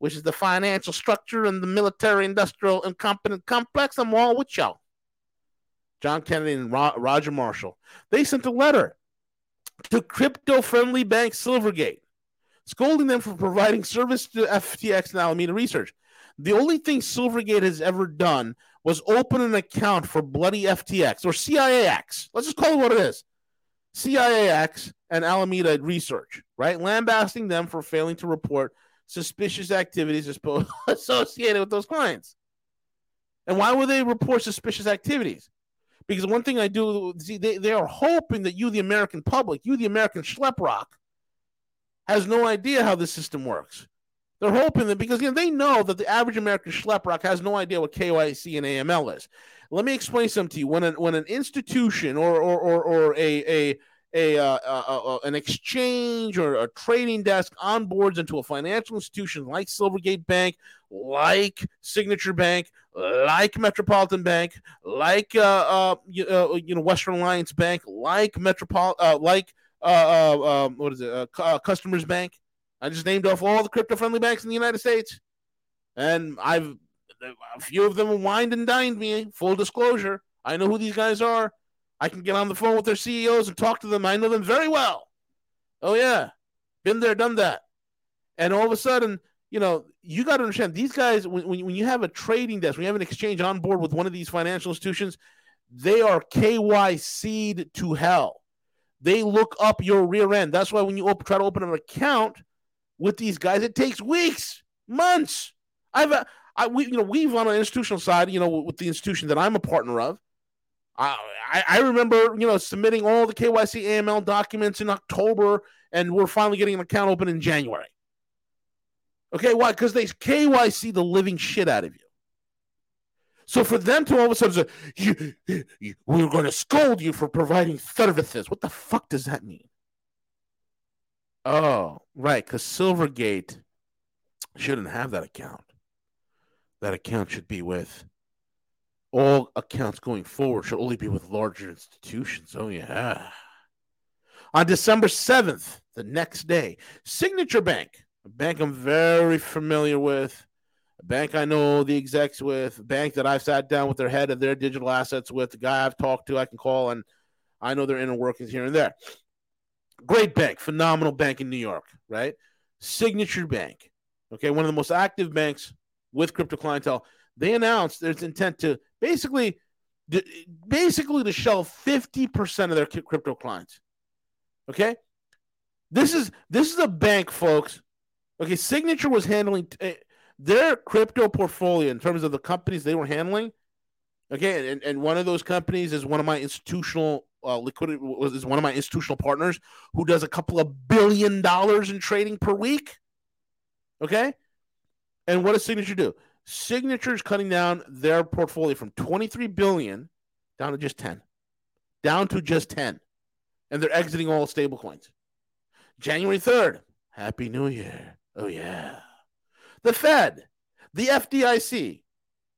which is the financial structure and the military-industrial incompetent complex. I'm all with y'all. John Kennedy and Ro- Roger Marshall. They sent a letter to crypto-friendly bank Silvergate, scolding them for providing service to FTX and Alameda Research. The only thing Silvergate has ever done was open an account for bloody FTX or CIAX. Let's just call it what it is. CIAX and Alameda Research, right? Lambasting them for failing to report suspicious activities associated with those clients. And why would they report suspicious activities? Because one thing I do, they, they are hoping that you, the American public, you, the American schleprock, has no idea how the system works. They're hoping that because you know, they know that the average American schleprock has no idea what KYC and AML is. Let me explain something to you. When an when an institution or or or, or a a a, uh, uh, uh, uh, an exchange or a trading desk onboards into a financial institution like Silvergate Bank, like Signature Bank, like Metropolitan Bank, like uh, uh, you, you, know Western Alliance Bank, like Metropol, like um, what is it, Customers Bank I just named off all the crypto friendly banks in the United States. And I've a few of them wined and dined me. Full disclosure. I know who these guys are. I can get on the phone with their CEOs and talk to them. I know them very well. Oh, yeah. Been there, done that. And all of a sudden, you know, you got to understand these guys, when, when, when you have a trading desk, when you have an exchange on board with one of these financial institutions, they are KYC'd to hell. They look up your rear end. That's why when you op- try to open an account, with these guys. It takes weeks, months. I've, uh, I, we, you know, we've on an institutional side, you know, with the institution that I'm a partner of. I, I remember, you know, submitting all the KYC AML documents in October, and we're finally getting an account open in January. Okay, why? Because they KYC the living shit out of you. So for them to all of a sudden say, you, you, we're going to scold you for providing services, what the fuck does that mean? Oh, right. Because Silvergate shouldn't have that account. That account should be with all accounts going forward, should only be with larger institutions. Oh, yeah. On December 7th, the next day, Signature Bank, a bank I'm very familiar with, a bank I know the execs with, a bank that I've sat down with their head of their digital assets with, the guy I've talked to, I can call, and I know their inner workings here and there. Great bank, phenomenal bank in New York, right? Signature Bank, okay, one of the most active banks with crypto clientele. they announced there's intent to basically basically to shelve 50% of their crypto clients. Okay? This is this is a bank, folks. Okay, Signature was handling uh, their crypto portfolio in terms of the companies they were handling. Okay, and, and one of those companies is one of my institutional uh, liquidity is one of my institutional partners who does a couple of billion dollars in trading per week. Okay, and what does Signature do? Signature is cutting down their portfolio from 23 billion down to just 10, down to just 10, and they're exiting all stablecoins. January 3rd, Happy New Year. Oh yeah, the Fed, the FDIC,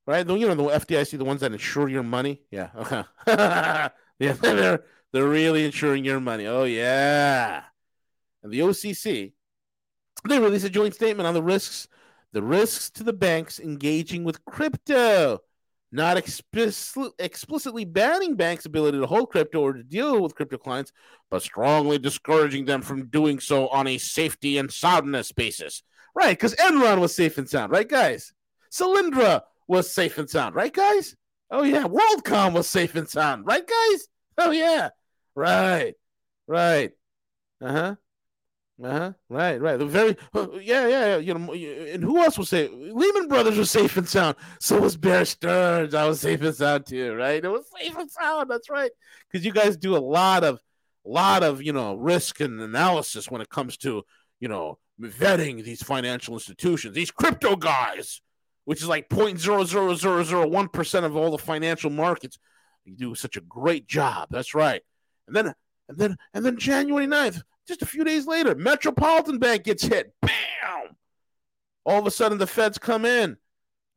right? The, You know the FDIC, the ones that insure your money. Yeah, okay. yeah, they're they're really insuring your money. Oh yeah, and the OCC, they released a joint statement on the risks, the risks to the banks engaging with crypto, not explicit, explicitly banning banks' ability to hold crypto or to deal with crypto clients, but strongly discouraging them from doing so on a safety and soundness basis. Right, because Enron was safe and sound, right, guys? Solyndra was safe and sound, right, guys? Oh yeah, WorldCom was safe and sound, right, guys? Oh yeah, right, right, uh huh, uh huh, right, right. The very, uh, yeah, yeah, you know, and who else was safe? Lehman Brothers was safe and sound. So was Bear Stearns. I was safe and sound too, right? It was safe and sound. That's right, because you guys do a lot of, lot of, you know, risk and analysis when it comes to, you know, vetting these financial institutions, these crypto guys, which is like 0.00001% of all the financial markets. You do such a great job. That's right. And then and then and then January 9th, just a few days later, Metropolitan Bank gets hit. Bam! All of a sudden the feds come in,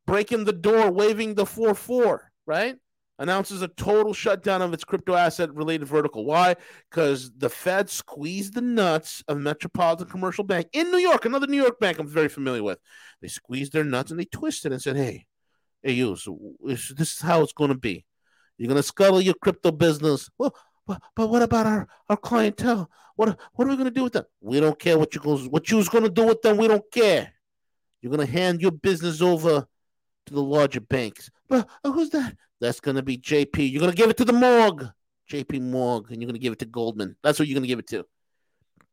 breaking the door, waving the 4-4, right? Announces a total shutdown of its crypto asset related vertical. Why? Because the Fed squeezed the nuts of Metropolitan Commercial Bank in New York, another New York bank I'm very familiar with. They squeezed their nuts and they twisted and said, hey, hey, you, so this is how it's going to be. You're going to scuttle your crypto business. Well, but, but what about our, our clientele? What, what are we going to do with them? We don't care what you what you was going to do with them. We don't care. You're going to hand your business over to the larger banks. But who's that? That's going to be JP. You're going to give it to the morgue, JP Morgue, and you're going to give it to Goldman. That's what you're going to give it to.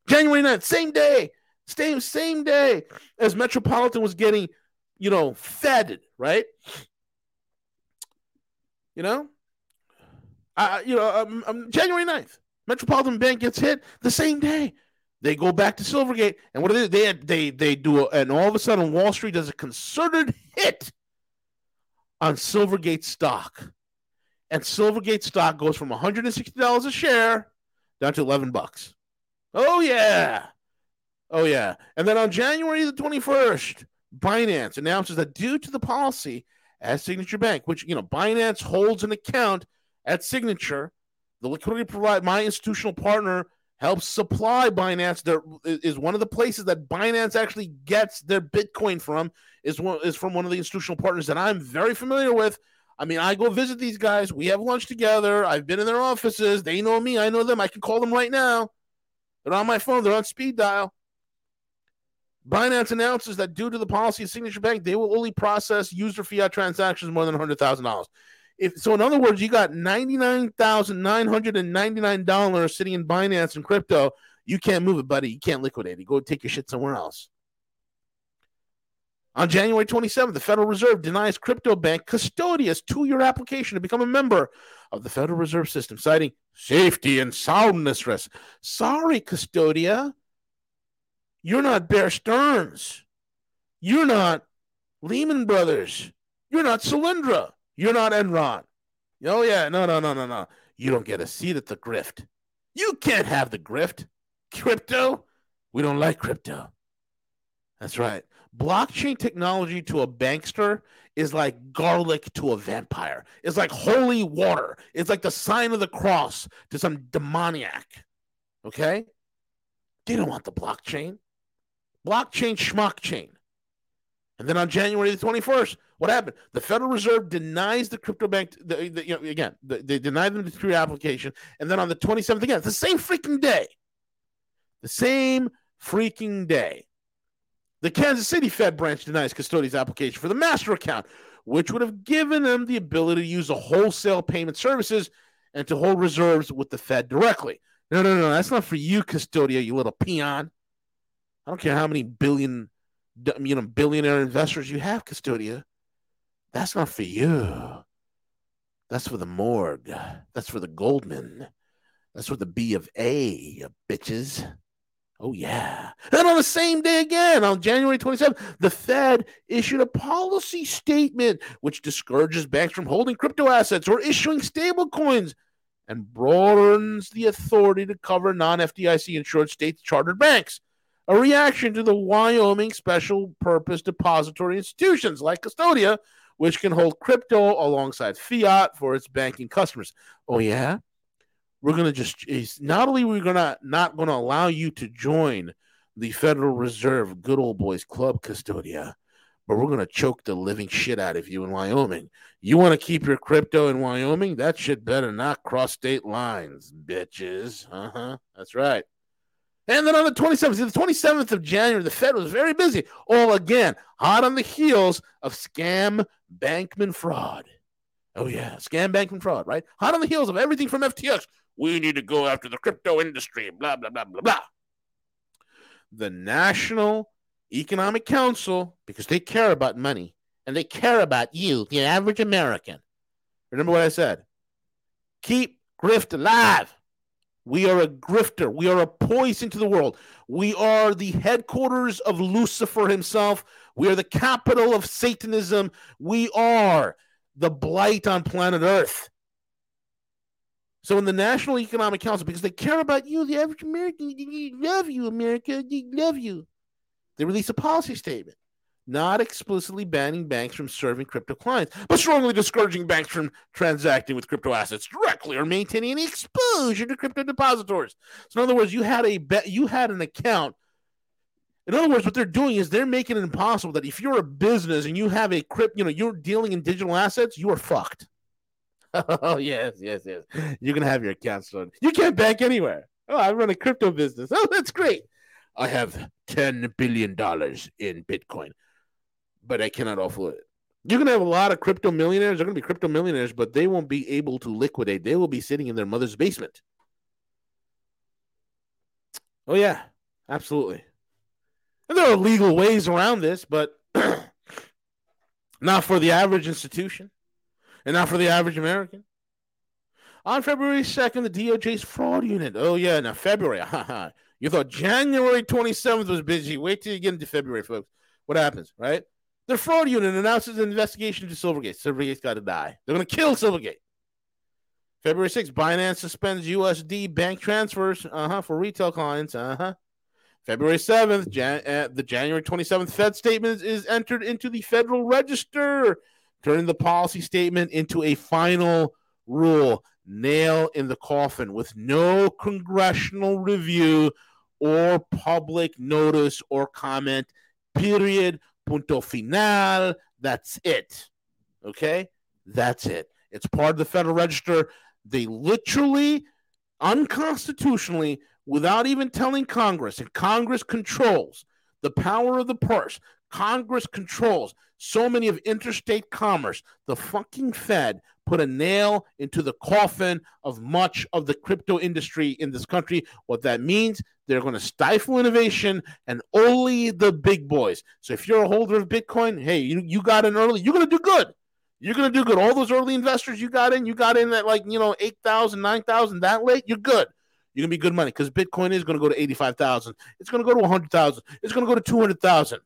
January 9th, same day, same same day as Metropolitan was getting, you know, fed, right? You know, uh, you know, um, um, January 9th, Metropolitan Bank gets hit the same day. They go back to Silvergate, and what do they? They they they do, a, and all of a sudden, Wall Street does a concerted hit on Silvergate stock. And Silvergate stock goes from $160 a share down to 11 bucks. Oh yeah. Oh yeah. And then on January the 21st, Binance announces that due to the policy at Signature Bank, which you know Binance holds an account at Signature, the liquidity provide my institutional partner helps supply Binance. There is one of the places that Binance actually gets their Bitcoin from is one is from one of the institutional partners that I'm very familiar with. I mean, I go visit these guys. We have lunch together. I've been in their offices. They know me. I know them. I can call them right now. They're on my phone. They're on speed dial. Binance announces that due to the policy of Signature Bank, they will only process user fiat transactions more than $100,000 if so in other words you got $99,999 sitting in Binance and crypto you can't move it buddy you can't liquidate it go take your shit somewhere else on January 27th, the Federal Reserve denies crypto bank Custodia's two year application to become a member of the Federal Reserve System, citing safety and soundness risks. Sorry, Custodia. You're not Bear Stearns. You're not Lehman Brothers. You're not Solyndra. You're not Enron. Oh, yeah. No, no, no, no, no. You don't get a seat at the grift. You can't have the grift. Crypto? We don't like crypto. That's right. Blockchain technology to a bankster is like garlic to a vampire. It's like holy water. It's like the sign of the cross to some demoniac. Okay? They don't want the blockchain. Blockchain schmuck chain. And then on January the 21st, what happened? The Federal Reserve denies the crypto bank, the, the, you know, again, the, they deny them the three application. And then on the 27th, again, the same freaking day, the same freaking day, the Kansas City Fed branch denies Custodia's application for the master account, which would have given them the ability to use the wholesale payment services and to hold reserves with the Fed directly. No, no, no, that's not for you, Custodia, you little peon. I don't care how many billion, you know, billionaire investors you have, Custodia. That's not for you. That's for the morgue. That's for the Goldman. That's for the B of A, bitches. Oh, yeah. And on the same day again, on January 27th, the Fed issued a policy statement which discourages banks from holding crypto assets or issuing stable coins and broadens the authority to cover non FDIC insured state chartered banks. A reaction to the Wyoming special purpose depository institutions like Custodia, which can hold crypto alongside fiat for its banking customers. Oh, yeah? We're to just, not only we're going to not to allow you to join the Federal Reserve Good Old Boys Club Custodia, but we're to choke the living shit out of you in Wyoming. You want to keep your crypto in Wyoming? That shit better not cross state lines, bitches. Uh huh. That's right. And then on the 27th, the 27th of January, the Fed was very busy. All again, hot on the heels of scam Bankman fraud. Oh, yeah, scam Bankman fraud, right? Hot on the heels of everything from FTX. We need to go after the crypto industry, blah, blah, blah, blah, blah. The National Economic Council, because they care about money and they care about you, the average American. Remember what I said? Keep grift alive. We are a grifter. We are a poison to the world. We are the headquarters of Lucifer himself. We are the capital of Satanism. We are the blight on planet Earth. So, in the National Economic Council, because they care about you, the average American, they love you, America, they love you. They release a policy statement not explicitly banning banks from serving crypto clients, but strongly discouraging banks from transacting with crypto assets directly or maintaining any exposure to crypto depositories. So, in other words, you had a bet, you had an account. In other words, what they're doing is they're making it impossible that if you're a business and you have a crypto, you know, you're dealing in digital assets, you are fucked. oh yes, yes, yes. You're gonna have your account stolen. You can't bank anywhere. Oh, I run a crypto business. Oh, that's great. I have ten billion dollars in Bitcoin but I cannot offload it. You're gonna have a lot of crypto millionaires. They're gonna be crypto millionaires, but they won't be able to liquidate. They will be sitting in their mother's basement. Oh yeah, absolutely. And there are legal ways around this, but not for the average institution, and not for the average American. On February 2nd, the DOJ's fraud unit. Oh, yeah, now February. you thought January 27th was busy. Wait till you get into February, folks. What happens, right? The fraud unit announces an investigation into Silvergate. Silvergate's got to die. They're going to kill Silvergate. February 6th, Binance suspends USD bank transfers uh-huh, for retail clients. Uh-huh. February 7th, Jan- uh, the January 27th Fed statement is entered into the Federal Register, turning the policy statement into a final rule. Nail in the coffin with no congressional review or public notice or comment, period punto final. That's it. Okay? That's it. It's part of the Federal Register. They literally, unconstitutionally, without even telling Congress, and Congress controls the power of the purse, Congress controls so many of interstate commerce. The fucking Fed put a nail into the coffin of much of the crypto industry in this country. What that means, they're going to stifle innovation and only the big boys. So if you're a holder of Bitcoin, hey, you, you got in early, you're going to do good. You're going to do good. All those early investors you got in, you got in at like, you know, 8,000, 9,000 that late, you're good. You're going to be good money because Bitcoin is going to go to 85,000. It's going to go to 100,000. It's going to go to 200,000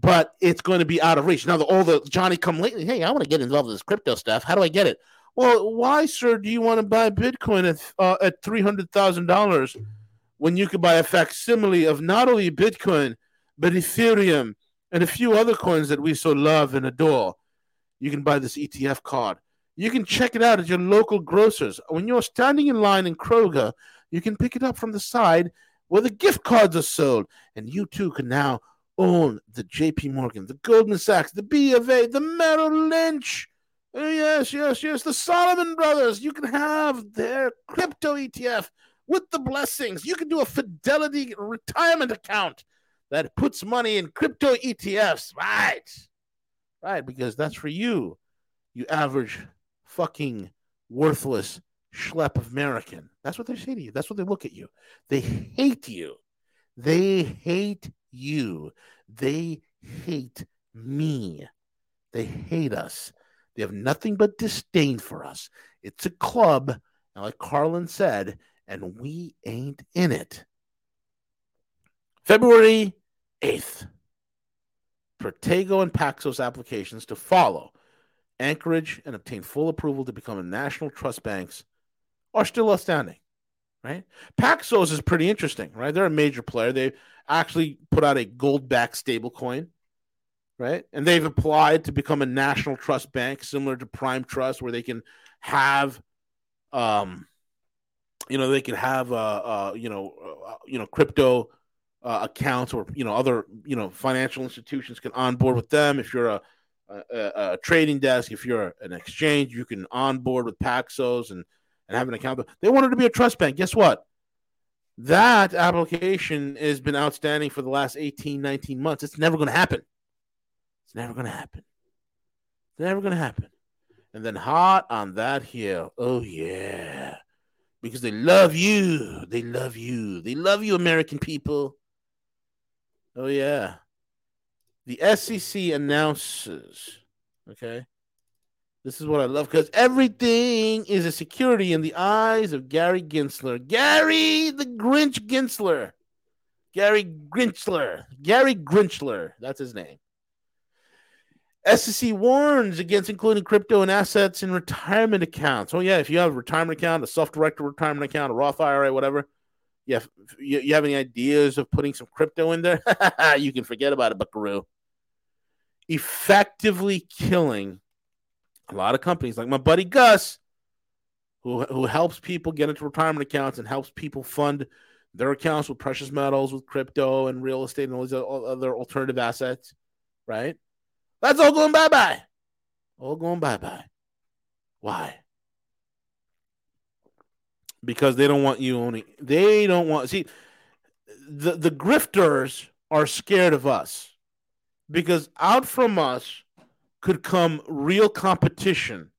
but it's going to be out of reach. Now, the, all the Johnny come lately, hey, I want to get involved in this crypto stuff. How do I get it? Well, why, sir, do you want to buy Bitcoin at uh, at three hundred thousand dollars when you could buy a facsimile of not only Bitcoin but Ethereum and a few other coins that we so love and adore? You can buy this ETF card. You can check it out at your local grocers. When you're standing in line in Kroger, you can pick it up from the side where the gift cards are sold, and you too can now own the JP Morgan, the Goldman Sachs, the B of A, the Merrill Lynch. Oh, yes, yes, yes, the Salomon Brothers. You can have their crypto ETF with the blessings. You can do a Fidelity retirement account that puts money in crypto ETFs. Right. Right, because that's for you, you average fucking worthless schlep American. That's what they say to you. That's what they look at you. They hate you. They hate you. They hate me. They hate us. They have nothing but disdain for us. It's a club, and like Carlin said, and we ain't in it. February 8th. Protego and Paxos applications to follow Anchorage and obtain full approval to become a national trust banks are still outstanding, right? Paxos is pretty interesting, right? They're a major player. They actually put out a gold backed stablecoin, right? And they've applied to become a national trust bank similar to Prime Trust, where they can have, um, you know, they can have, uh, uh you know, uh, you know, crypto uh, accounts or you know other you know financial institutions can onboard with them. If you're a, a, a trading desk, if you're an exchange, you can onboard with Paxos and and have an account. They wanted to be a trust bank. Guess what? That application has been outstanding for the last 18, 19 months. It's never going to happen. It's never going to happen. It's never going to happen. And then hot on that hill. Oh, yeah. Because they love you. They love you. They love you, American people. Oh yeah. The SEC announces, okay? This is what I love because everything is a security in the eyes of Gary Gensler. Gary the Grinch Gensler. Gary Grinchler. Gary Grinchler. That's his name. SEC warns against including crypto and assets in retirement accounts. Oh, yeah. If you have a retirement account, a self directed retirement account, a Roth IRA, whatever, have, you, you have any ideas of putting some crypto in there? you can forget about it, Buckaroo. Effectively killing a lot of companies, like my buddy Gus, who, who helps people get into retirement accounts and helps people fund their accounts with precious metals, with crypto and real estate and all these other alternative assets, right? That's all going bye bye. All going bye bye. Why? because they don't want you owning. They don't want see the the grifters are scared of us because out from us could come real competition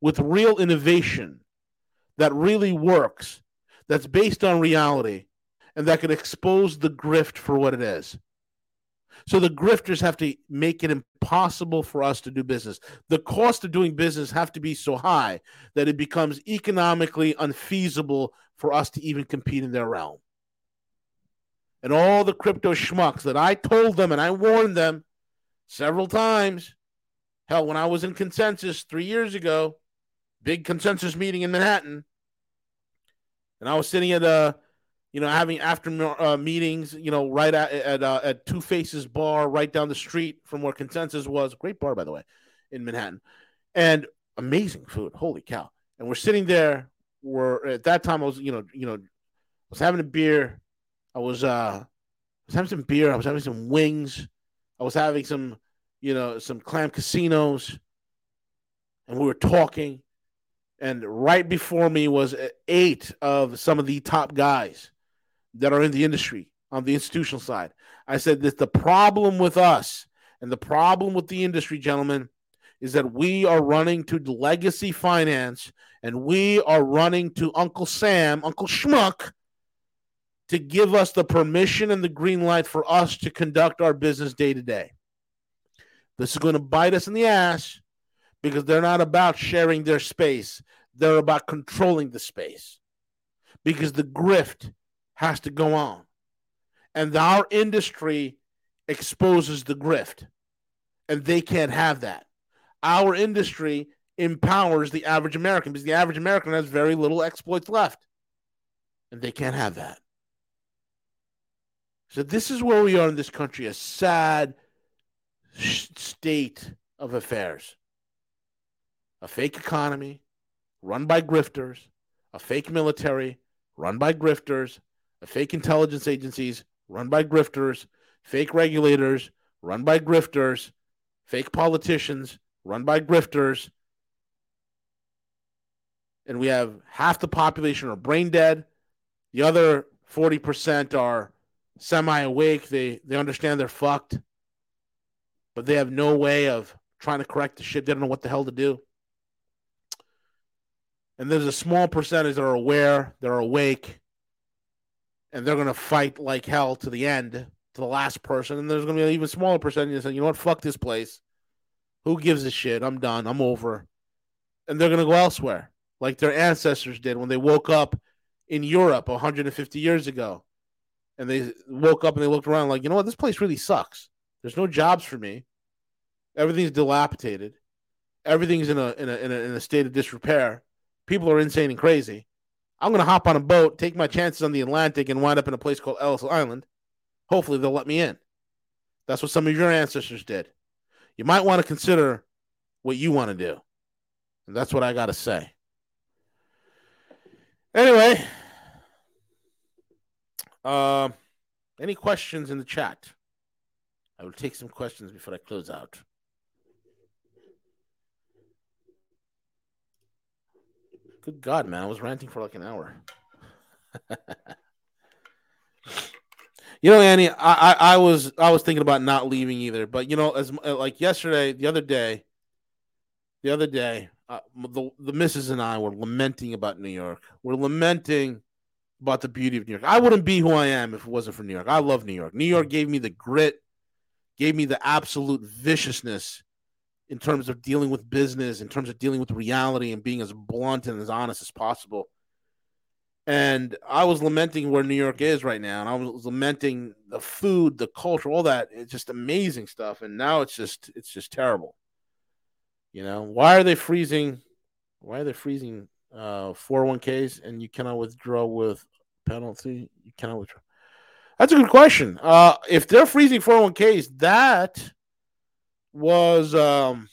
with real innovation that really works, that's based on reality, and that could expose the grift for what it is. So the grifters have to make it impossible for us to do business. The cost of doing business have to be so high that it becomes economically unfeasible for us to even compete in their realm. And all the crypto schmucks that I told them and I warned them several times. Hell, when I was in consensus three years ago, big consensus meeting in Manhattan, and I was sitting at a you know, having after uh, meetings, you know, right at at, uh, at Two Faces Bar, right down the street from where Consensus was. Great bar, by the way, in Manhattan, and amazing food. Holy cow! And we're sitting there. We're at that time. I was, you know, you know, I was having a beer. I was uh, I was having some beer. I was having some wings. I was having some, you know, some clam casinos, and we were talking. And right before me was eight of some of the top guys that are in the industry on the institutional side. I said that the problem with us and the problem with the industry, gentlemen, is that we are running to legacy finance and we are running to Uncle Sam, Uncle Schmuck, to give us the permission and the green light for us to conduct our business day to day. This is going to bite us in the ass because they're not about sharing their space, they're about controlling the space. Because the grift has to go on. And our industry exposes the grift, and they can't have that. Our industry empowers the average American because the average American has very little exploits left, and they can't have that. So, this is where we are in this country a sad state of affairs. A fake economy run by grifters, a fake military run by grifters, a fake intelligence agencies run by grifters, fake regulators run by grifters, fake politicians run by grifters. And we have half the population are brain dead. The other 40% are semi awake. They, they understand they're fucked, but they have no way of trying to correct the ship. They don't know what the hell to do. And there's a small percentage that are aware, they're awake, and they're going to fight like hell to the end, to the last person. And there's going to be an even smaller percentage that say, you know what, fuck this place. Who gives a shit? I'm done. I'm over. And they're going to go elsewhere, like their ancestors did when they woke up in Europe 150 years ago. And they woke up and they looked around like, you know what, this place really sucks. There's no jobs for me. Everything's dilapidated. Everything's in a in a in a, in a state of disrepair. People are insane and crazy. I'm going to hop on a boat, take my chances on the Atlantic, and wind up in a place called Ellis Island. Hopefully, they'll let me in. That's what some of your ancestors did. You might want to consider what you want to do. And that's what I got to say. Anyway, uh, any questions in the chat? I will take some questions before I close out. Good God, man. I was ranting for like an hour. you know, Annie, I, I, I, was I was thinking about not leaving either, but you know, as like yesterday, the other day, the other day, uh, the the missus and I were lamenting about New York. We're lamenting about the beauty of New York. I wouldn't be who I am if it wasn't for New York. I love New York. New York gave me the grit, gave me the absolute viciousness in terms of dealing with business, in terms of dealing with reality and being as blunt and as honest as possible. And I was lamenting where New York is right now, and I was lamenting the food, the culture, all that. It's just amazing stuff. And now it's just it's just terrible. You know, why are they freezing? Why are they freezing uh 401ks and you cannot withdraw with penalty? You cannot withdraw. That's a good question. Uh if they're freezing 401ks, that was um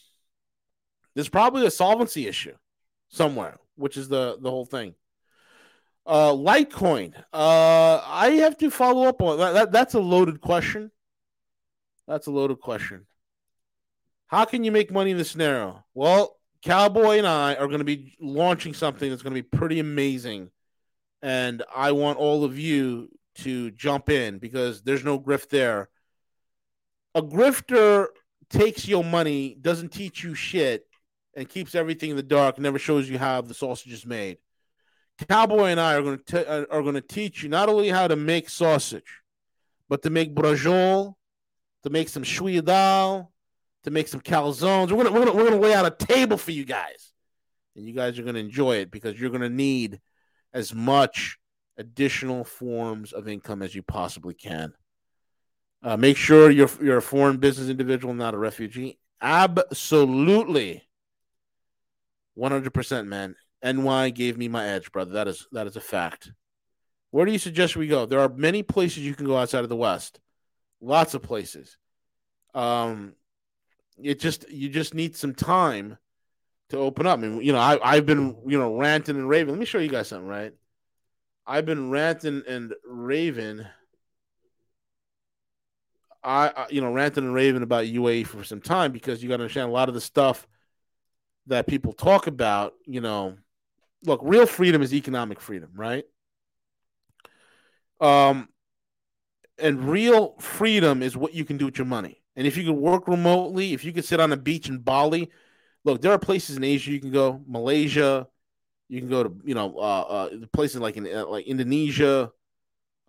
there's probably a solvency issue somewhere, which is the the whole thing. Uh Litecoin. Uh I have to follow up on that, that that's a loaded question. That's a loaded question. How can you make money in this scenario? Well, Cowboy and I are going to be launching something that's going to be pretty amazing. And I want all of you to jump in because there's no grift there. A grifter takes your money, doesn't teach you shit, and keeps everything in the dark, never shows you how the sausage is made. Cowboy and I are going to uh, are going to teach you not only how to make sausage, but to make brajol, to make some shwi dal, to make some calzones. We're gonna we're gonna we're gonna lay out a table for you guys, and you guys are gonna enjoy it because you're gonna need as much additional forms of income as you possibly can. Uh, make sure you're you're a foreign business individual, not a refugee. Absolutely, one hundred percent, man. NY gave me my edge, brother. That is that is a fact. Where do you suggest we go? There are many places you can go outside of the West. Lots of places. Um, it just you just need some time to open up. I mean, you know, I I've been you know ranting and raving. Let me show you guys something, right? I've been ranting and raving I, you know, ranting and raving about UAE for some time because you got to understand a lot of the stuff that people talk about. You know, look, real freedom is economic freedom, right? Um, and real freedom is what you can do with your money. And if you can work remotely, if you can sit on a beach in Bali, look, there are places in Asia you can go, Malaysia, you can go to, you know, uh, uh places like in uh, like Indonesia,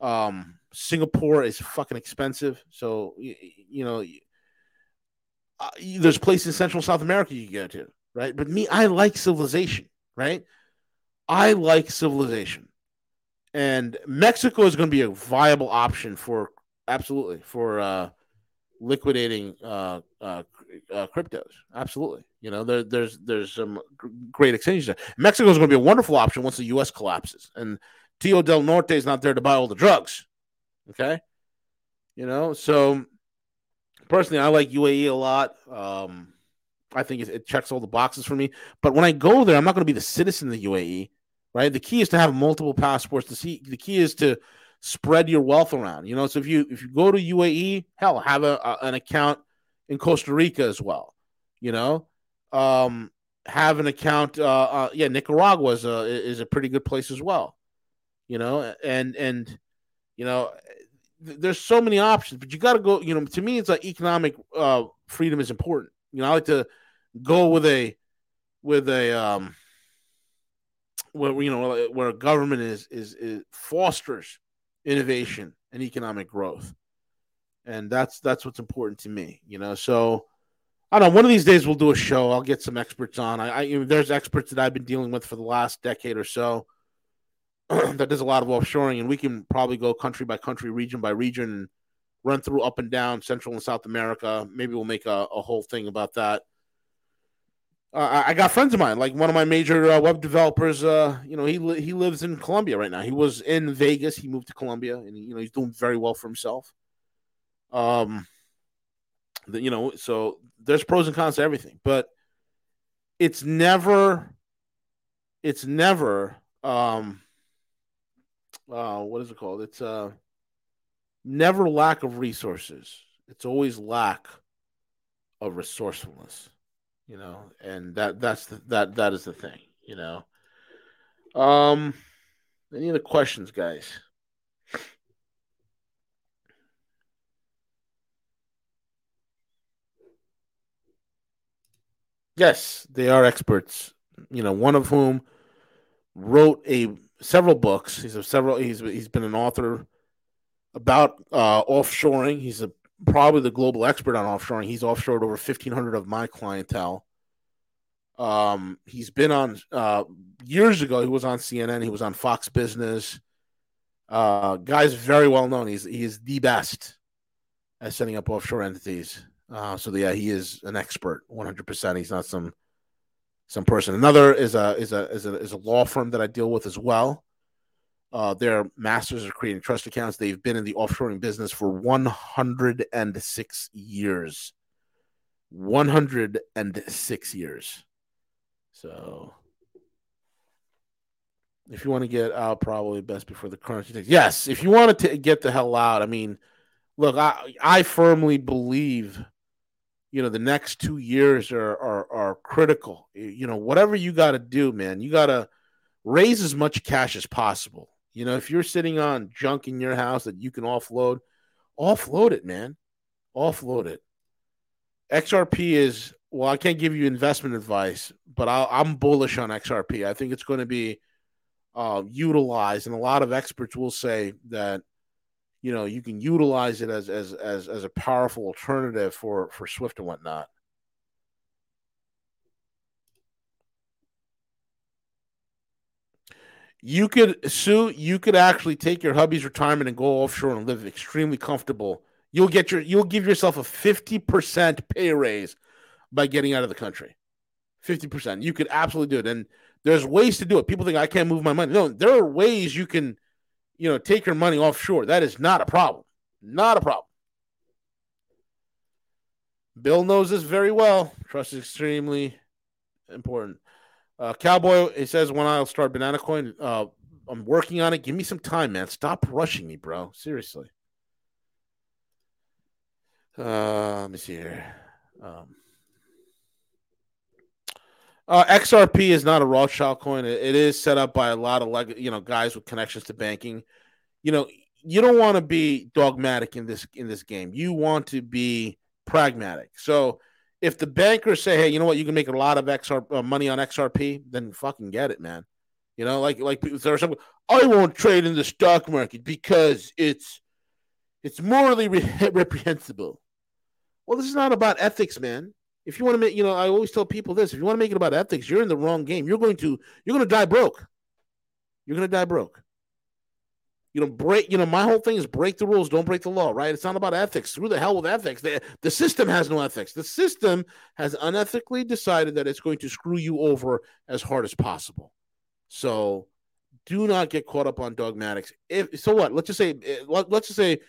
um, Singapore is fucking expensive. So, you, you know, uh, there's places in Central South America you can go to, right? But me, I like civilization, right? I like civilization. And Mexico is going to be a viable option for absolutely for uh, liquidating uh, uh, uh, cryptos. Absolutely, you know there, there's there's some great exchanges there. Mexico is going to be a wonderful option once the U.S. collapses, and Tio del Norte is not there to buy all the drugs. Okay. You know, so personally, I like UAE a lot. Um, I think it, it checks all the boxes for me. But when I go there, I'm not going to be the citizen of the UAE, right? The key is to have multiple passports. To see, the key is to spread your wealth around. You know, so if you if you go to UAE, hell, have a, a an account in Costa Rica as well. You know, um, have an account. Uh, uh, yeah, Nicaragua is a is a pretty good place as well. You know, and and you know, there's so many options, but you got to go. You know, to me, it's like economic uh, freedom is important. You know, I like to go with a with a um where you know where government is is, is fosters innovation and economic growth, and that's that's what's important to me. You know, so I don't know. One of these days we'll do a show. I'll get some experts on. I, I you know, there's experts that I've been dealing with for the last decade or so that does a lot of offshoring, and we can probably go country by country, region by region, and run through up and down Central and South America. Maybe we'll make a, a whole thing about that. Uh, I got friends of mine, like one of my major uh, web developers. Uh, you know, he li- he lives in Colombia right now. He was in Vegas. He moved to Colombia, and you know he's doing very well for himself. Um, the, you know, so there's pros and cons to everything, but it's never, it's never, um, uh, what is it called? It's uh, never lack of resources. It's always lack of resourcefulness you know, and that that's the, that that is the thing, you know. Um, any other questions, guys? Yes, they are experts. You know, one of whom wrote a several books. He's a several. He's he's been an author about uh, offshoring. He's a probably the global expert on offshoring. He's offshored over 1,500 of my clientele. Um, he's been on uh, years ago. He was on CNN. He was on Fox Business. Uh, guy's very well known. He's he is the best at setting up offshore entities. Uh, so yeah, he is an expert, 100. percent He's not some some person. Another is a is a is a is a law firm that I deal with as well. Uh, they're masters of creating trust accounts. They've been in the offshoring business for 106 years. 106 years. So if you want to get out, probably best before the currency takes. Yes, if you wanted to get the hell out, I mean, look, I I firmly believe, you know, the next two years are are, are critical. You know, whatever you got to do, man, you got to raise as much cash as possible. You know, if you're sitting on junk in your house that you can offload, offload it, man. Offload it. XRP is well, I can't give you investment advice, but i am bullish on XRP. I think it's going to be uh, utilized, and a lot of experts will say that you know you can utilize it as as as as a powerful alternative for for Swift and whatnot. You could sue. You could actually take your hubby's retirement and go offshore and live extremely comfortable. You'll get your. You'll give yourself a fifty percent pay raise by getting out of the country. 50%. You could absolutely do it. And there's ways to do it. People think I can't move my money. No, there are ways you can, you know, take your money offshore. That is not a problem. Not a problem. Bill knows this very well. Trust is extremely important. Uh, Cowboy, he says when I'll start Banana Coin. Uh, I'm working on it. Give me some time, man. Stop rushing me, bro. Seriously. Uh, let me see here. Um, uh, XRP is not a Rothschild coin. It, it is set up by a lot of like you know guys with connections to banking. You know, you don't want to be dogmatic in this in this game. You want to be pragmatic. So if the bankers say, "Hey, you know what? You can make a lot of XR uh, money on XRP," then fucking get it, man. You know, like like there's some. I won't trade in the stock market because it's it's morally re- reprehensible. Well, this is not about ethics, man if you want to make, you know, I always tell people this: if you want to make it about ethics, you're in the wrong game. You're going to you're going to die broke. You're going to die broke. You know, break. You know, my whole thing is break the rules, don't break the law. Right? It's not about ethics. Through the hell with ethics. The, the system has no ethics. The system has unethically decided that it's going to screw you over as hard as possible. So, do not get caught up on dogmatics. If so, what? Let's just say. Eh, let, us just say.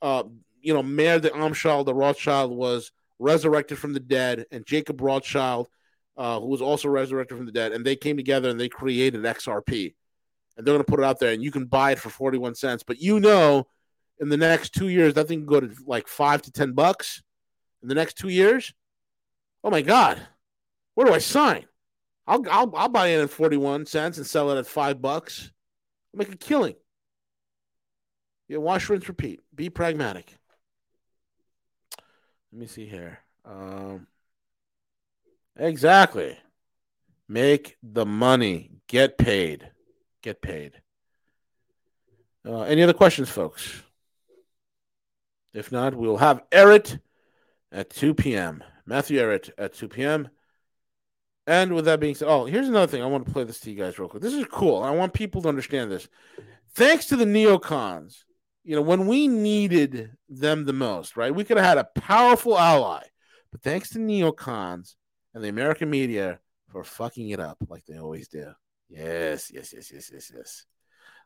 Uh, you know, Mayer de Amschel, the Rothschild was resurrected from the dead, and Jacob Rothschild, uh, who was also resurrected from the dead, and they came together and they created XRP. And they're going to put it out there, and you can buy it for 41 cents. But you know, in the next two years, that thing can go to like five to 10 bucks. In the next two years, oh my God, where do I sign? I'll, I'll, I'll buy it at 41 cents and sell it at five bucks. I'll make a killing. Yeah, wash, rinse, repeat. Be pragmatic. Let me see here. Um, Exactly. Make the money. Get paid. Get paid. Uh, any other questions, folks? If not, we'll have Ehret at 2 p.m. Matthew Ehret at 2 p.m. And with that being said, oh, here's another thing. I want to play this to you guys real quick. This is cool. I want people to understand this. Thanks to the neocons, you know, when we needed them the most, right? We could have had a powerful ally. But thanks to neocons and the American media for fucking it up like they always do. Yes, yes, yes, yes, yes, yes.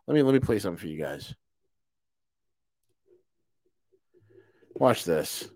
Let me let me play something for you guys. Watch this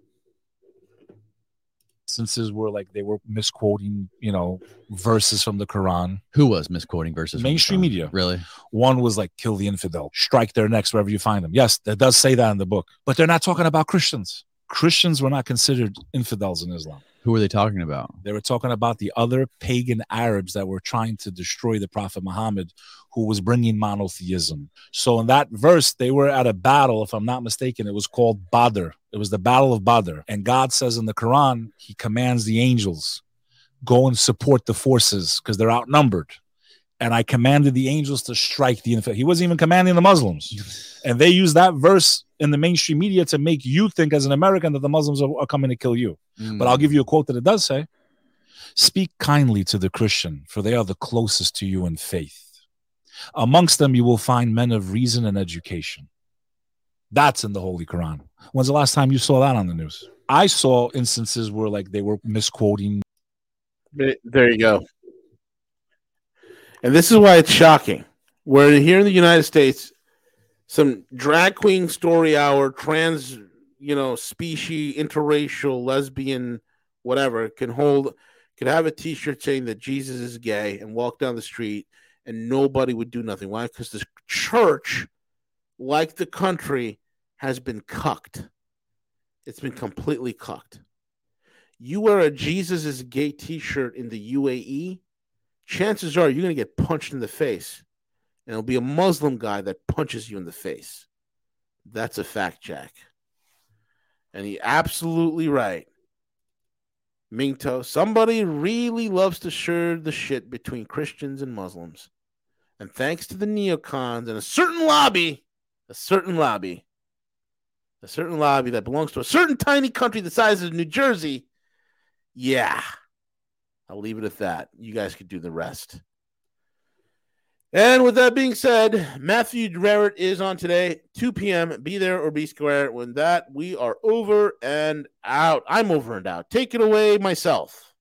instances where like they were misquoting, you know, verses from the Quran. Who was misquoting verses? Mainstream media. Really? One was like kill the infidel, strike their necks wherever you find them. Yes, that does say that in the book, but they're not talking about Christians. Christians were not considered infidels in Islam. Who were they talking about? They were talking about the other pagan Arabs that were trying to destroy the Prophet Muhammad, who was bringing monotheism. So in that verse, they were at a battle, if I'm not mistaken, it was called Badr. It was the Battle of Badr. And God says in the Quran, He commands the angels, go and support the forces because they're outnumbered and I commanded the angels to strike the infidel. He wasn't even commanding the Muslims. and they use that verse in the mainstream media to make you think, as an American, that the Muslims are, are coming to kill you. Mm. But I'll give you a quote that it does say Speak kindly to the Christian, for they are the closest to you in faith. Amongst them, you will find men of reason and education. That's in the Holy Quran. When's the last time you saw that on the news? I saw instances where like they were misquoting. There you go. And this is why it's shocking. Where here in the United States, some drag queen story hour, trans, you know, species, interracial, lesbian, whatever, can hold, could have a t shirt saying that Jesus is gay and walk down the street and nobody would do nothing. Why? Because the church, like the country, has been cucked. It's been completely cucked. You wear a Jesus is gay t shirt in the UAE, chances are you're going to get punched in the face. And it'll be a Muslim guy that punches you in the face. That's a fact, Jack. And he absolutely right. Minto, somebody really loves to stir the shit between Christians and Muslims. And thanks to the neocons and a certain lobby, a certain lobby, a certain lobby that belongs to a certain tiny country the size of New Jersey, yeah, I'll leave it at that. You guys can do the rest. And with that being said, Matthew Ehret is on today, 2 p.m. Be there or be square. When that, we are over and out. I'm over and out. Take it away myself.